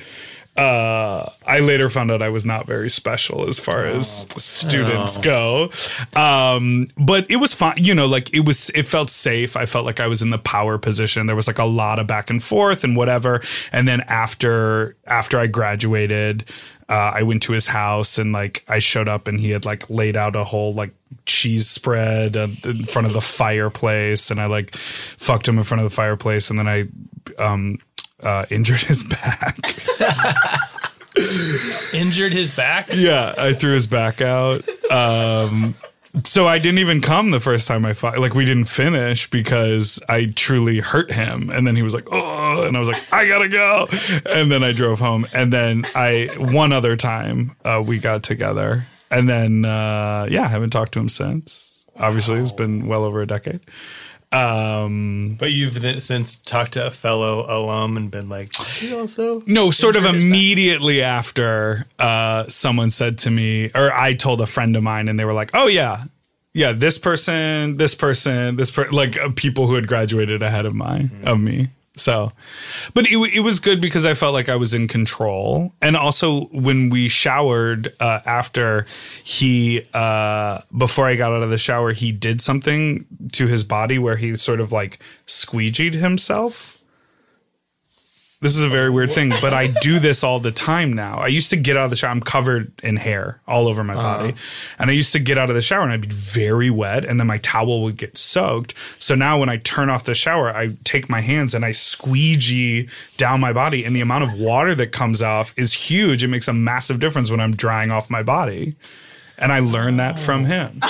uh, I later found out I was not very special as far as students go. Um, but it was fine. You know, like it was, it felt safe. I felt like I was in the power position. There was like a lot of back and forth and whatever. And then after, after I graduated, uh, I went to his house and like I showed up and he had like laid out a whole like cheese spread uh, in front of the fireplace and I like fucked him in front of the fireplace and then I um uh injured his back. Injured his back. yeah, I threw his back out. Um so I didn't even come the first time I fought. Like we didn't finish because I truly hurt him, and then he was like, "Oh," and I was like, "I gotta go," and then I drove home. And then I one other time uh, we got together, and then uh, yeah, I haven't talked to him since. Obviously, it's been well over a decade. Um, But you've then since talked to a fellow alum and been like, "You also No, sort of Injured his back. immediately after uh, someone said to me, or I told a friend of mine, and they were like, "Oh yeah, yeah, this person, this person, this per like uh, people who had graduated ahead of mine of me." So, but it, it was good because I felt like I was in control, and also when we showered uh, after he, uh, before I got out of the shower, he did something to his body where he sort of like squeegeed himself. This is a very weird thing, but I do this all the time now. I used to get out of the shower. I'm covered in hair all over my body. Uh-huh. And I used to get out of the shower and I'd be very wet and then my towel would get soaked. So now when I turn off the shower, I take my hands and I squeegee down my body and the amount of water that comes off is huge. It makes a massive difference when I'm drying off my body. And I learned that from him.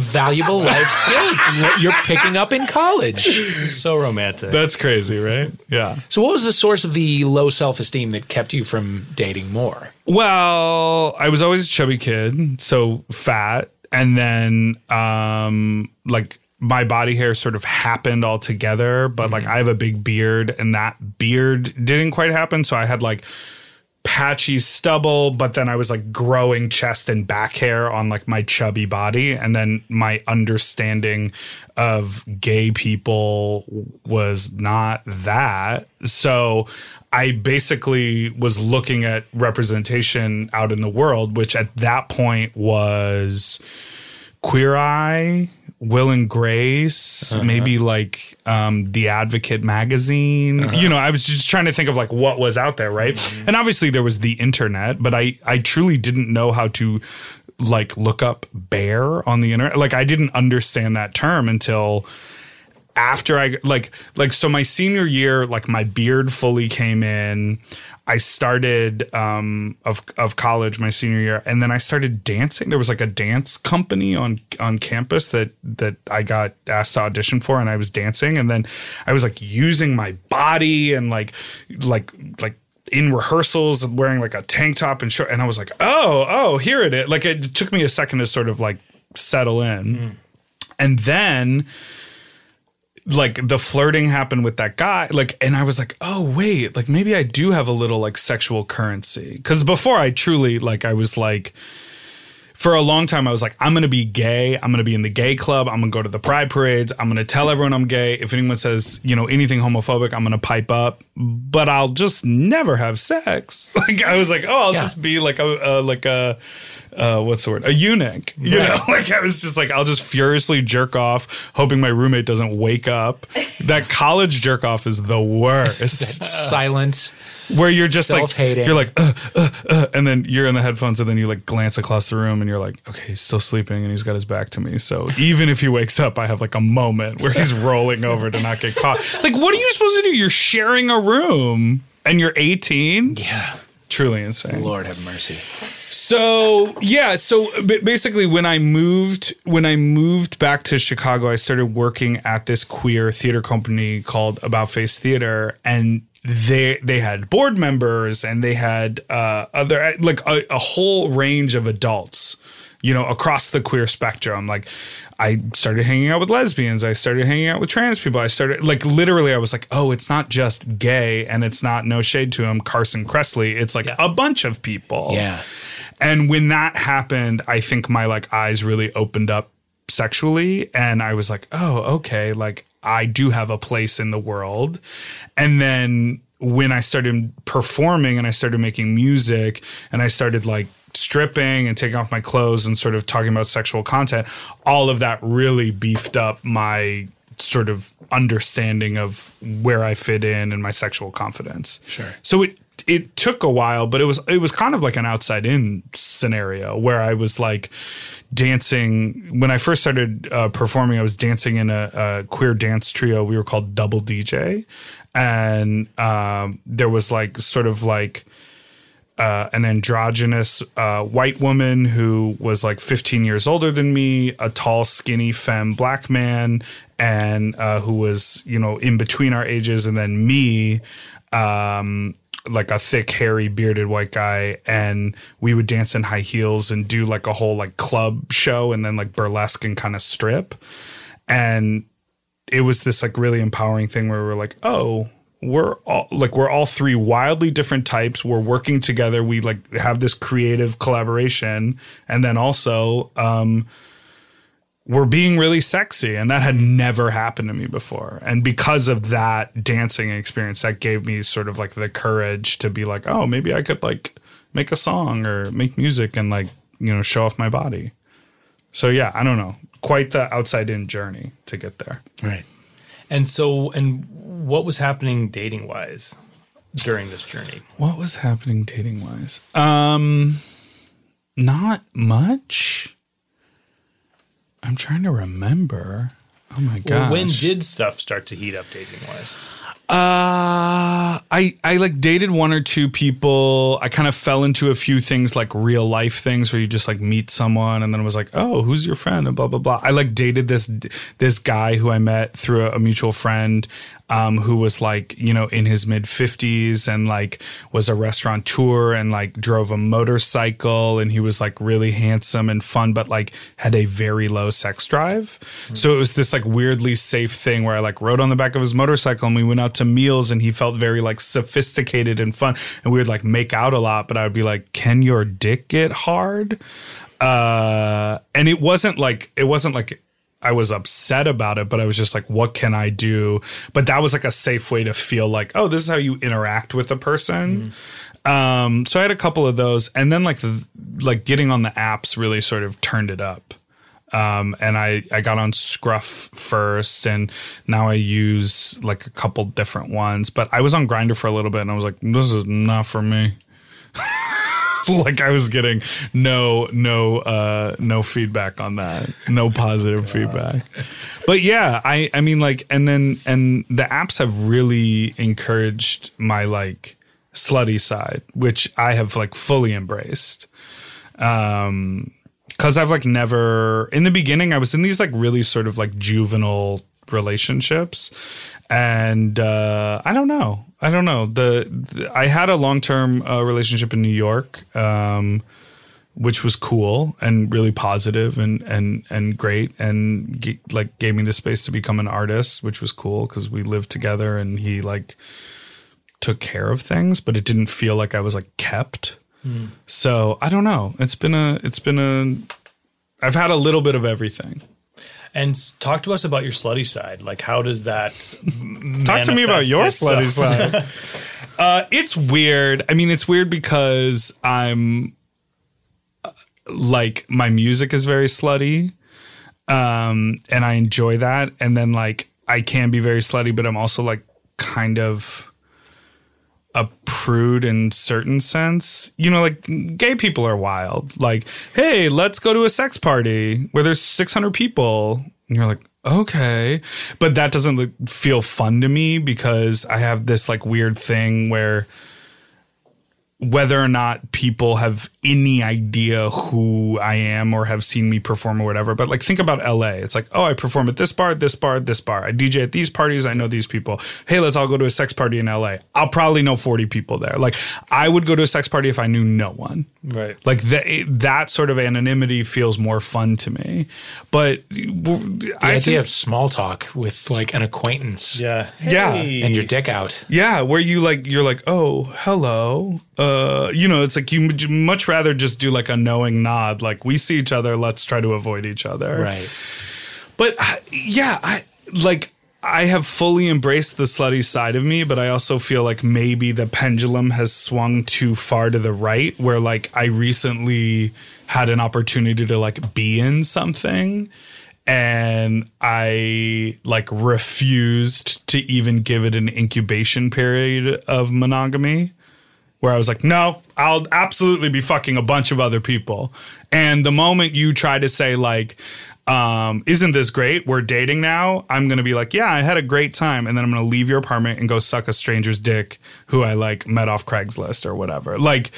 Valuable life skills what you're picking up in college. so romantic." That's crazy, right? Yeah. So, what was the source of the low self esteem that kept you from dating more? Well, I was always a chubby kid, so fat, and then um like my body hair sort of happened all together, but like I have a big beard and that beard didn't quite happen, so I had like patchy stubble, but then I was like growing chest and back hair on like my chubby body. And then my understanding of gay people was not that. So I basically was looking at representation out in the world, which at that point was Queer Eye, Will and Grace, uh-huh. maybe like um, The Advocate magazine. Uh-huh. You know, I was just trying to think of like what was out there, right? Mm-hmm. And obviously there was the internet, but I I truly didn't know how to like look up bear on the internet. Like I didn't understand that term until after I like like so my senior year like my beard fully came in I started um of of college my senior year and then I started dancing. There was like a dance company on on campus that that I got asked to audition for and I was dancing and then I was like using my body and like like like in rehearsals and wearing like a tank top and short and I was like oh oh here it is. Like it took me a second to sort of like settle in. And then like the flirting happened with that guy like and i was like oh wait like maybe i do have a little like sexual currency. Because before i truly like i was like for a long time i was like i'm gonna be gay i'm gonna be in the gay club i'm gonna go to the pride parades i'm gonna tell everyone i'm gay. If anyone says you know anything homophobic i'm gonna pipe up but i'll just never have sex. Like i was like oh i'll Yeah. just be like a, a like a uh, what's the word? A eunuch. You know, like I was just like, I'll just furiously jerk off, hoping my roommate doesn't wake up. That college jerk off is the worst. Silent. Where you're just like, Self-hating. you're like, uh, uh, uh, and then you're in the headphones, and then you like glance across the room, and you're like, okay, he's still sleeping, and he's got his back to me. So even if he wakes up, I have like a moment where he's rolling over to not get caught. Like, what are you supposed to do? You're sharing a room, and you're 18. Yeah. Truly insane. Lord have mercy. So yeah, so basically, when I moved when I moved back to Chicago, I started working at this queer theater company called About Face Theater, and they they had board members and they had uh, other like a, a whole range of adults, you know, across the queer spectrum. Like I started hanging out with lesbians. I started hanging out with trans people. I started like literally I was like, oh, it's not just gay and it's not no shade to him, Carson Kressley. It's like a bunch of people. Yeah. And when that happened, I think my like eyes really opened up sexually and I was like, "Oh, okay, like I do have a place in the world." And then when I started performing and I started making music and I started like stripping and taking off my clothes and sort of talking about sexual content, all of that really beefed up my sort of understanding of where I fit in and my sexual confidence. Sure. So it it took a while, but it was it was kind of like an outside in scenario where I was like dancing when I first started uh, performing. I was dancing in a, a queer dance trio. We were called Double DJ, and um, there was like sort of like uh, an androgynous uh, white woman who was like 15 years older than me, a tall, skinny, femme black man, and uh, who was, you know, in between our ages, and then me, um, like a thick, hairy, bearded white guy. And we would dance in high heels and do like a whole like club show and then like burlesque and kind of strip. And it was this like really empowering thing where we're like, oh, we're all like we're all three wildly different types. We're working together. We like have this creative collaboration, and then also um, we're being really sexy, and that had never happened to me before. And because of that dancing experience, that gave me sort of like the courage to be like, oh, maybe I could like make a song or make music and like you know show off my body. So yeah, I don't know, quite the outside in journey to get there. Right. And so, and what was happening dating wise during this journey? What was happening dating wise? Um not much. I'm trying to remember. Oh my god! Well, when did stuff start to heat up dating wise? Uh I I like dated one or two people. I kind of fell into a few things like real life things where you just like meet someone and then it was like, "Oh, who's your friend?" and blah blah blah. I like dated this this guy who I met through a, a mutual friend um who was like, you know, in his mid 50s and like was a restaurateur and like drove a motorcycle and he was like really handsome and fun but like had a very low sex drive. So it was this like weirdly safe thing where I like rode on the back of his motorcycle and we went out to meals and he felt very like like sophisticated and fun. And we would like make out a lot, but I would be like, "Can your dick get hard?" Uh, and it wasn't like it wasn't like I was upset about it, but I was just like, what can I do? But that was like a safe way to feel like, oh, this is how you interact with a person. Um, so I had a couple of those, and then like the, like getting on the apps really sort of turned it up. Um, and I I got on Scruff first, and now I use like a couple different ones. But I was on Grindr for a little bit, and I was like, this is not for me. like I was getting no no uh no feedback on that. No positive feedback. But yeah, I I mean like and then and the apps have really encouraged my like slutty side, which I have like fully embraced. Um cuz I've like never in the beginning I was in these like really sort of like juvenile relationships and uh I don't know. I don't know. The, the I had a long-term uh, relationship in New York um which was cool and really positive and and and great and g- like gave me the space to become an artist which was cool cuz we lived together and he like took care of things but it didn't feel like I was like kept. So, I don't know. It's been a it's been a I've had a little bit of everything. And talk to us about your slutty side. Like, how does that Talk to me about your itself? slutty side. uh, it's weird. I mean, it's weird because I'm uh, like my music is very slutty, um, and I enjoy that. And then like I can be very slutty, but I'm also like kind of a prude in certain sense. You know, like gay people are wild. Like, hey, let's go to a sex party where there's 600 people. And you're like, okay. But that doesn't feel fun to me because I have this like weird thing where whether or not people have any idea who I am or have seen me perform or whatever. But like, think about LA. It's like, oh, I perform at this bar, this bar, this bar. I DJ at these parties. I know these people. Hey, let's all go to a sex party in LA. I'll probably know 40 people there. Like, I would go to a sex party if I knew no one. Right. Like that, that sort of anonymity feels more fun to me. But The I idea think- of small talk with like an acquaintance Yeah. Yeah. Hey. and your dick out. Yeah, where you like you're like, oh, hello. Uh, you know, it's like you much rather just do like a knowing nod, like we see each other, let's try to avoid each other. Right. But yeah, I like I have fully embraced the slutty side of me, but I also feel like maybe the pendulum has swung too far to the right where like I recently had an opportunity to like be in something and I like refused to even give it an incubation period of monogamy where I was like, no, I'll absolutely be fucking a bunch of other people. And the moment you try to say, like, um, isn't this great? We're dating now. I'm going to be like, yeah, I had a great time. And then I'm going to leave your apartment and go suck a stranger's dick who I like met off Craigslist or whatever. Like,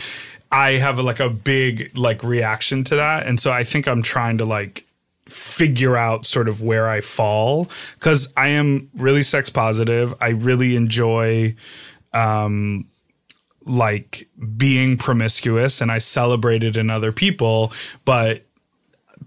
I have like a big like reaction to that. And so I think I'm trying to like, figure out sort of where I fall because I am really sex positive. I really enjoy um, like being promiscuous and I celebrate it in other people, but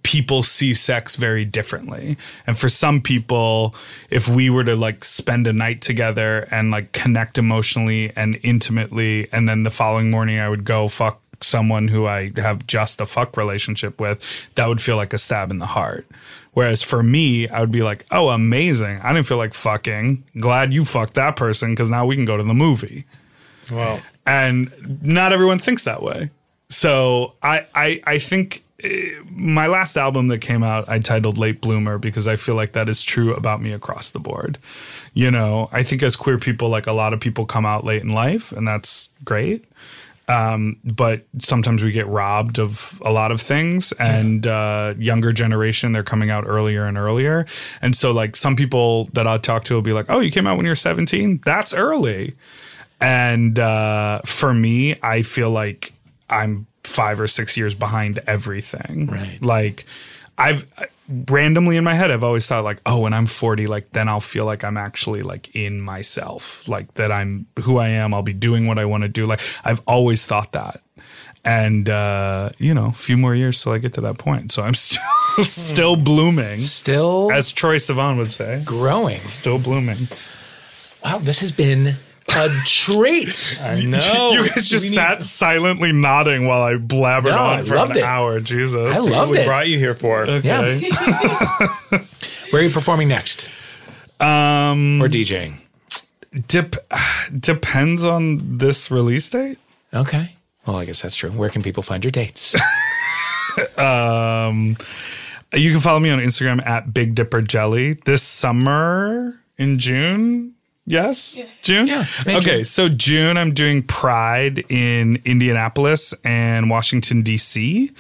people see sex very differently. And for some people, if we were to like spend a night together and like connect emotionally and intimately, and then the following morning I would go fuck someone who I have just a fuck relationship with, that would feel like a stab in the heart. Whereas for me, I would be like, oh, amazing. I didn't feel like fucking. Glad you fucked that person because now we can go to the movie Wow. And not everyone thinks that way. So I I I think eh, my last album that came out I titled Late Bloomer because I feel like that is true about me across the board. You know, I think as queer people like a lot of people come out late in life and that's great. Um, but sometimes we get robbed of a lot of things and uh, younger generation they're coming out earlier and earlier and so like some people that i talk to will be like oh you came out when you're 17 that's early and uh, for me, I feel like I'm five or six years behind everything. Right. Like I've randomly in my head, I've always thought like, oh, when I'm 40, like then I'll feel like I'm actually like in myself, like that I'm who I am. I'll be doing what I want to do. Like I've always thought that. And uh, you know, a few more years till I get to that point. So I'm still still blooming, Still as Troye Sivan would say. growing. Still blooming. Wow, this has been a treat. I know. you guys just sat silently nodding while I blabbered No, on for loved an it. hour. Jesus. I What loved we it. brought you here for. Okay. Where are you performing next Um, or DJing? dep- depends on this release date. Okay. Well, I guess that's true. Where can people find your dates? Um, you can follow me on Instagram at Big Dipper Jelly this summer in June. Yes, June. Yeah, Okay, June. so June I'm doing Pride in Indianapolis and Washington D.C.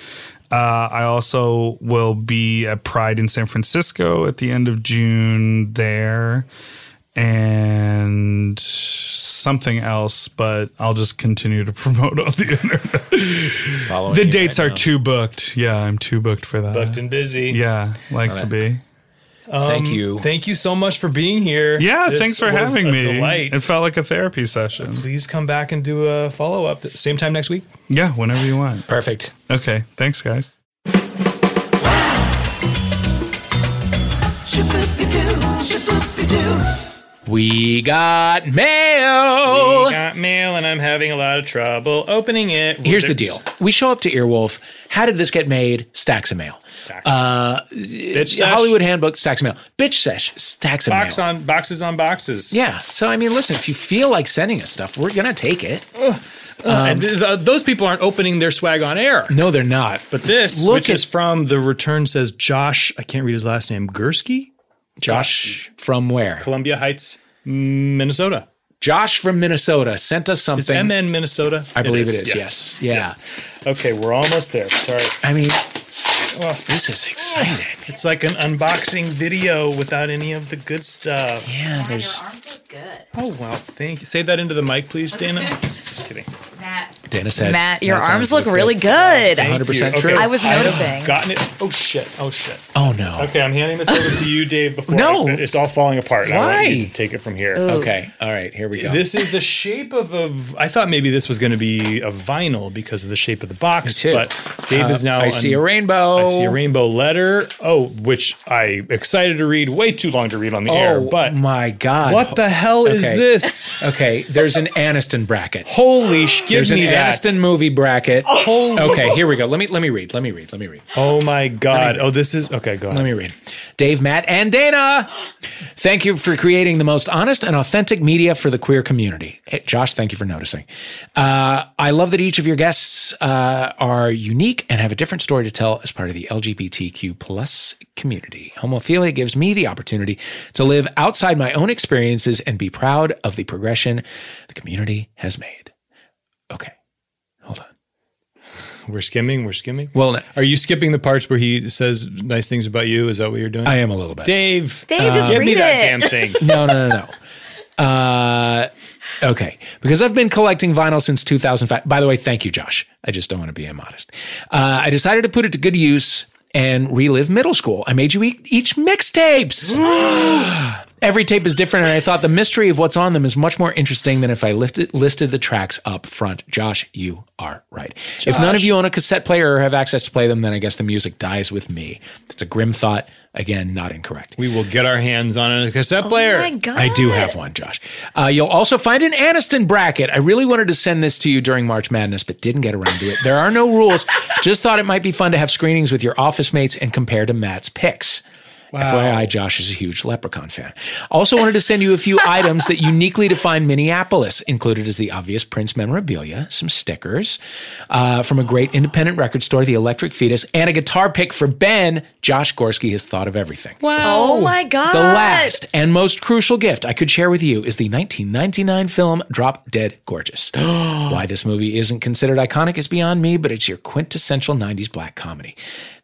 Uh, I also will be at Pride in San Francisco at the end of June there, and something else, but I'll just continue to promote on the internet. The dates right are now. too booked. Yeah, I'm too booked for that. Booked and busy. yeah, like to be. Thank um, you. Thank you so much for being here. Yeah, This thanks for was having a me. Delight. It felt like a therapy session. Please come back and do a follow up same time next week. Yeah, whenever you want. Perfect. Okay, thanks, guys. We got mail. We got mail and I'm having a lot of trouble opening it. Here's the deal. We show up to Earwolf. How did this get made? Stacks of mail. Stacks. Uh, Bitch sesh. Hollywood Handbook, stacks of mail. Bitch sesh, stacks of box mail. on boxes on boxes. yeah. So I mean, listen, if you feel like sending us stuff, we're gonna take it. and th- th- those people aren't opening their swag on air. No, they're not. But this, Look which at- is from the return, says Josh. I can't read his last name. Gursky, Josh from where? Columbia Heights, Minnesota. Josh from Minnesota sent us Is something. MN Minnesota? I believe it is. yeah. Yes. Yeah. Okay, we're almost there. Sorry. I mean, Oh, this is exciting. it's like an unboxing video without any of the good stuff. Yeah. Your There's arms look good. Oh wow, thank you. Say that into the mic, please, Dana. Just kidding. Matt. Dana said. Matt, your "Matt's arms arms look really good. Thank 100% you. true. I was have noticing. gotten it. Oh shit. Oh shit. Oh no. Okay, I'm handing this over to you, Dave. Before No. I- it's all falling apart. I want you Why? to take it from here. Okay. All right. Here we go. This is the shape of a. v- I thought maybe this was going to be a vinyl because of the shape of the box. Me too. But Dave is Uh, now. I see a rainbow. I see a rainbow letter. Oh, which I excited to read. Way too long to read on the air. Oh But my god. what the hell is Okay. this? Okay, there's an Aniston bracket. Holy sh! Give There's an me that. Aniston movie bracket. Holy- Okay, here we go. Let me let me read. Let me read. Let me read. Oh my god! Oh, this is okay. Go ahead. Let me read. Dave, Matt, and Dana, thank you for creating the most honest and authentic media for the queer community. Hey, Josh, thank you for noticing. Uh, I love that each of your guests uh, are unique and have a different story to tell as part of the LGBTQ plus community. Homophilia gives me the opportunity to live outside my own experiences and be proud of the progression the community has made. Okay, hold on. We're skimming. We're skimming. Well, Are you skipping the parts where he says nice things about you? Is that what you're doing? I am a little bit. Dave. Dave, just give me read that damn thing. no, no, no, no. Uh, okay, because I've been collecting vinyl since 2005. By the way, thank you, Josh. I just don't want to be immodest. Uh, I decided to put it to good use and relive middle school. I made you eat each mixtapes. Every tape is different, and I thought the mystery of what's on them is much more interesting than if I lifted, listed the tracks up front. Josh, you are right. If none of you own a cassette player or have access to play them, then I guess the music dies with me. That's a grim thought. Again, not incorrect. We will get our hands on a cassette player. Oh my god. I do have one, Josh. Uh, you'll also find an Aniston bracket. I really wanted to send this to you during March Madness, but didn't get around to it. There are no rules. Just thought it might be fun to have screenings with your office mates and compare to Matt's picks. FYI, Josh is a huge Leprechaun fan. Also, wanted to send you a few items that uniquely define Minneapolis. Included is the obvious Prince memorabilia, some stickers uh, from a great independent record store, the Electric Fetus, and a guitar pick for Ben. Josh Gorski has thought of everything. Wow! Oh my god. The last and most crucial gift I could share with you is the 1999 film Drop Dead Gorgeous. Why this movie isn't considered iconic is beyond me, but it's your quintessential 90s black comedy.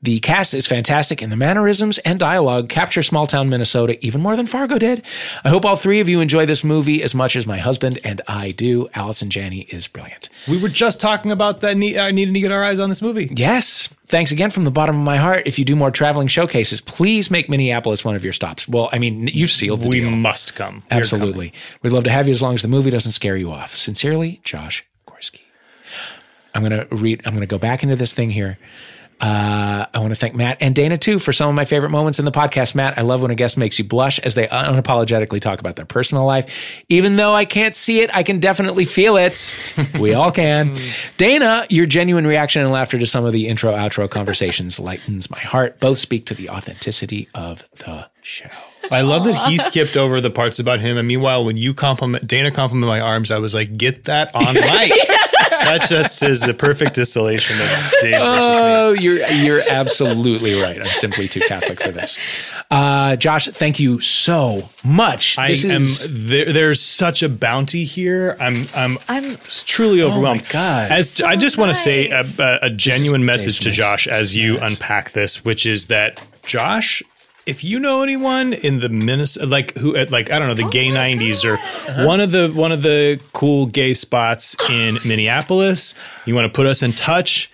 The cast is fantastic, and the mannerisms and dialogue capture small town Minnesota even more than Fargo did. I hope all three of you enjoy this movie as much as my husband and I do. Allison Janney is brilliant. We were just talking about that. Need, uh, needing to get our eyes on this movie. Yes. Thanks again from the bottom of my heart. If you do more traveling showcases, please make Minneapolis one of your stops. Well, I mean, you've sealed the We deal. We must come. We're Absolutely. We'd love to have you as long as the movie doesn't scare you off. Sincerely, Josh Gorski. I'm going to read, I'm going to go back into this thing here. Uh, I want to thank Matt and Dana too for some of my favorite moments in the podcast. Matt, I love when a guest makes you blush as they unapologetically talk about their personal life. Even though I can't see it, I can definitely feel it. We all can. Dana, your genuine reaction and laughter to some of the intro outro conversations lightens my heart. Both speak to the authenticity of the show. I love that he skipped over the parts about him. And meanwhile, when you compliment Dana compliment my arms, I was like, get that on mic. That just is the perfect distillation of Dave versus me. Oh, you're you're absolutely right. I'm simply too Catholic for this. Uh, Josh, thank you so much. I This am is- there, there's such a bounty here. I'm I'm I'm truly overwhelmed. Oh God. As I just want to say a, a, a genuine message to Josh as you unpack this, which is that Josh, if you know anyone in the Minnesota, like who, at like I don't know, the gay '90s or one of the one of the cool gay spots in Minneapolis, you want to put us in touch.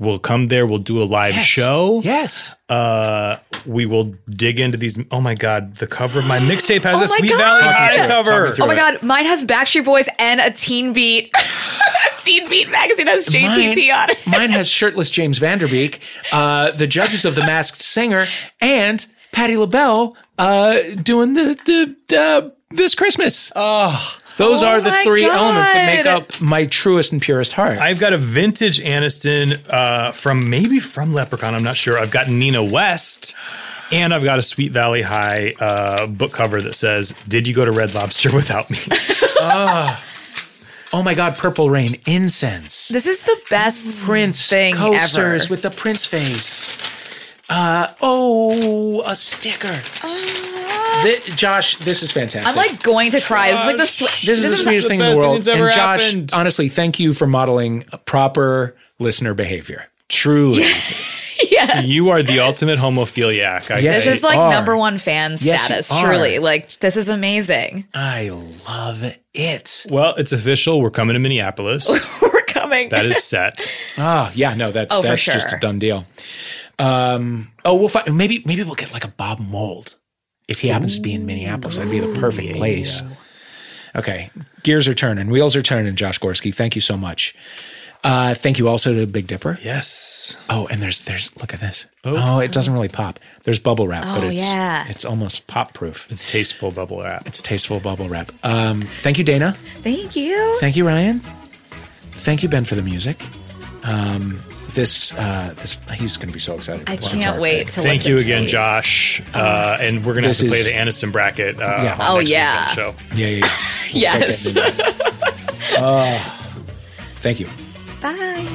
We'll come there. We'll do a live show. yes. Uh, we will dig into these. Oh my god, the cover of my mixtape has Oh a Sweet God. Valley High through it. Talk me cover. Oh my it. god, mine has Backstreet Boys and a Teen Beat. Teen Beat magazine has JTT on it. Mine has shirtless James Van Der Beek, uh, the judges of The Masked Singer, and Patti LaBelle uh, doing the the uh, this Christmas. Oh, those Oh are the my three elements that make up my truest and purest heart. I've got a vintage Aniston uh, from maybe from Leprechaun. I'm not sure. I've got Nina West, and I've got a Sweet Valley High uh, book cover that says, "Did you go to Red Lobster without me?" oh my God, Purple Rain incense. This is the best Prince thing coasters ever. with the Prince face. Uh, oh, a sticker. Thi- Josh, this is fantastic. I'm like going to cry. This is like the sw- this is the sweetest the thing in best the thing world. that's ever and Josh, happened. honestly, thank you for modeling proper listener behavior. Truly, yes. you are the ultimate homophiliac. I Yes, This say. is like are. number one fan Yes, you status. are. Truly, like this is amazing. I love it. well, it's official. We're coming to Minneapolis. We're coming. that is set. Ah, yeah, no, that's Oh, for that's just a sure. done deal. Um, oh, we'll find maybe maybe we'll get like a Bob Mould if he happens to be in Minneapolis. That'd be the perfect place. Okay, gears are turning, wheels are turning. Josh Gorski, thank you so much. Uh, thank you also to Big Dipper. Yes. Oh, and there's there's look at this. Oh, it doesn't really pop. There's bubble wrap, but Oh, it's yeah. it's almost pop proof. It's tasteful bubble wrap. It's tasteful bubble wrap. Um, thank you, Dana. Thank you. Thank you, Ryan. Thank you, Ben, for the music. Um, this uh, this he's going to be so excited. I for can't wait Pig. to Thank you again, these. Josh. Uh, and we're gonna have to play is- the Aniston bracket. Uh, Yeah. on Oh, next yeah. weekend show. Yeah, yeah. yeah. Yes. Thank you. Bye.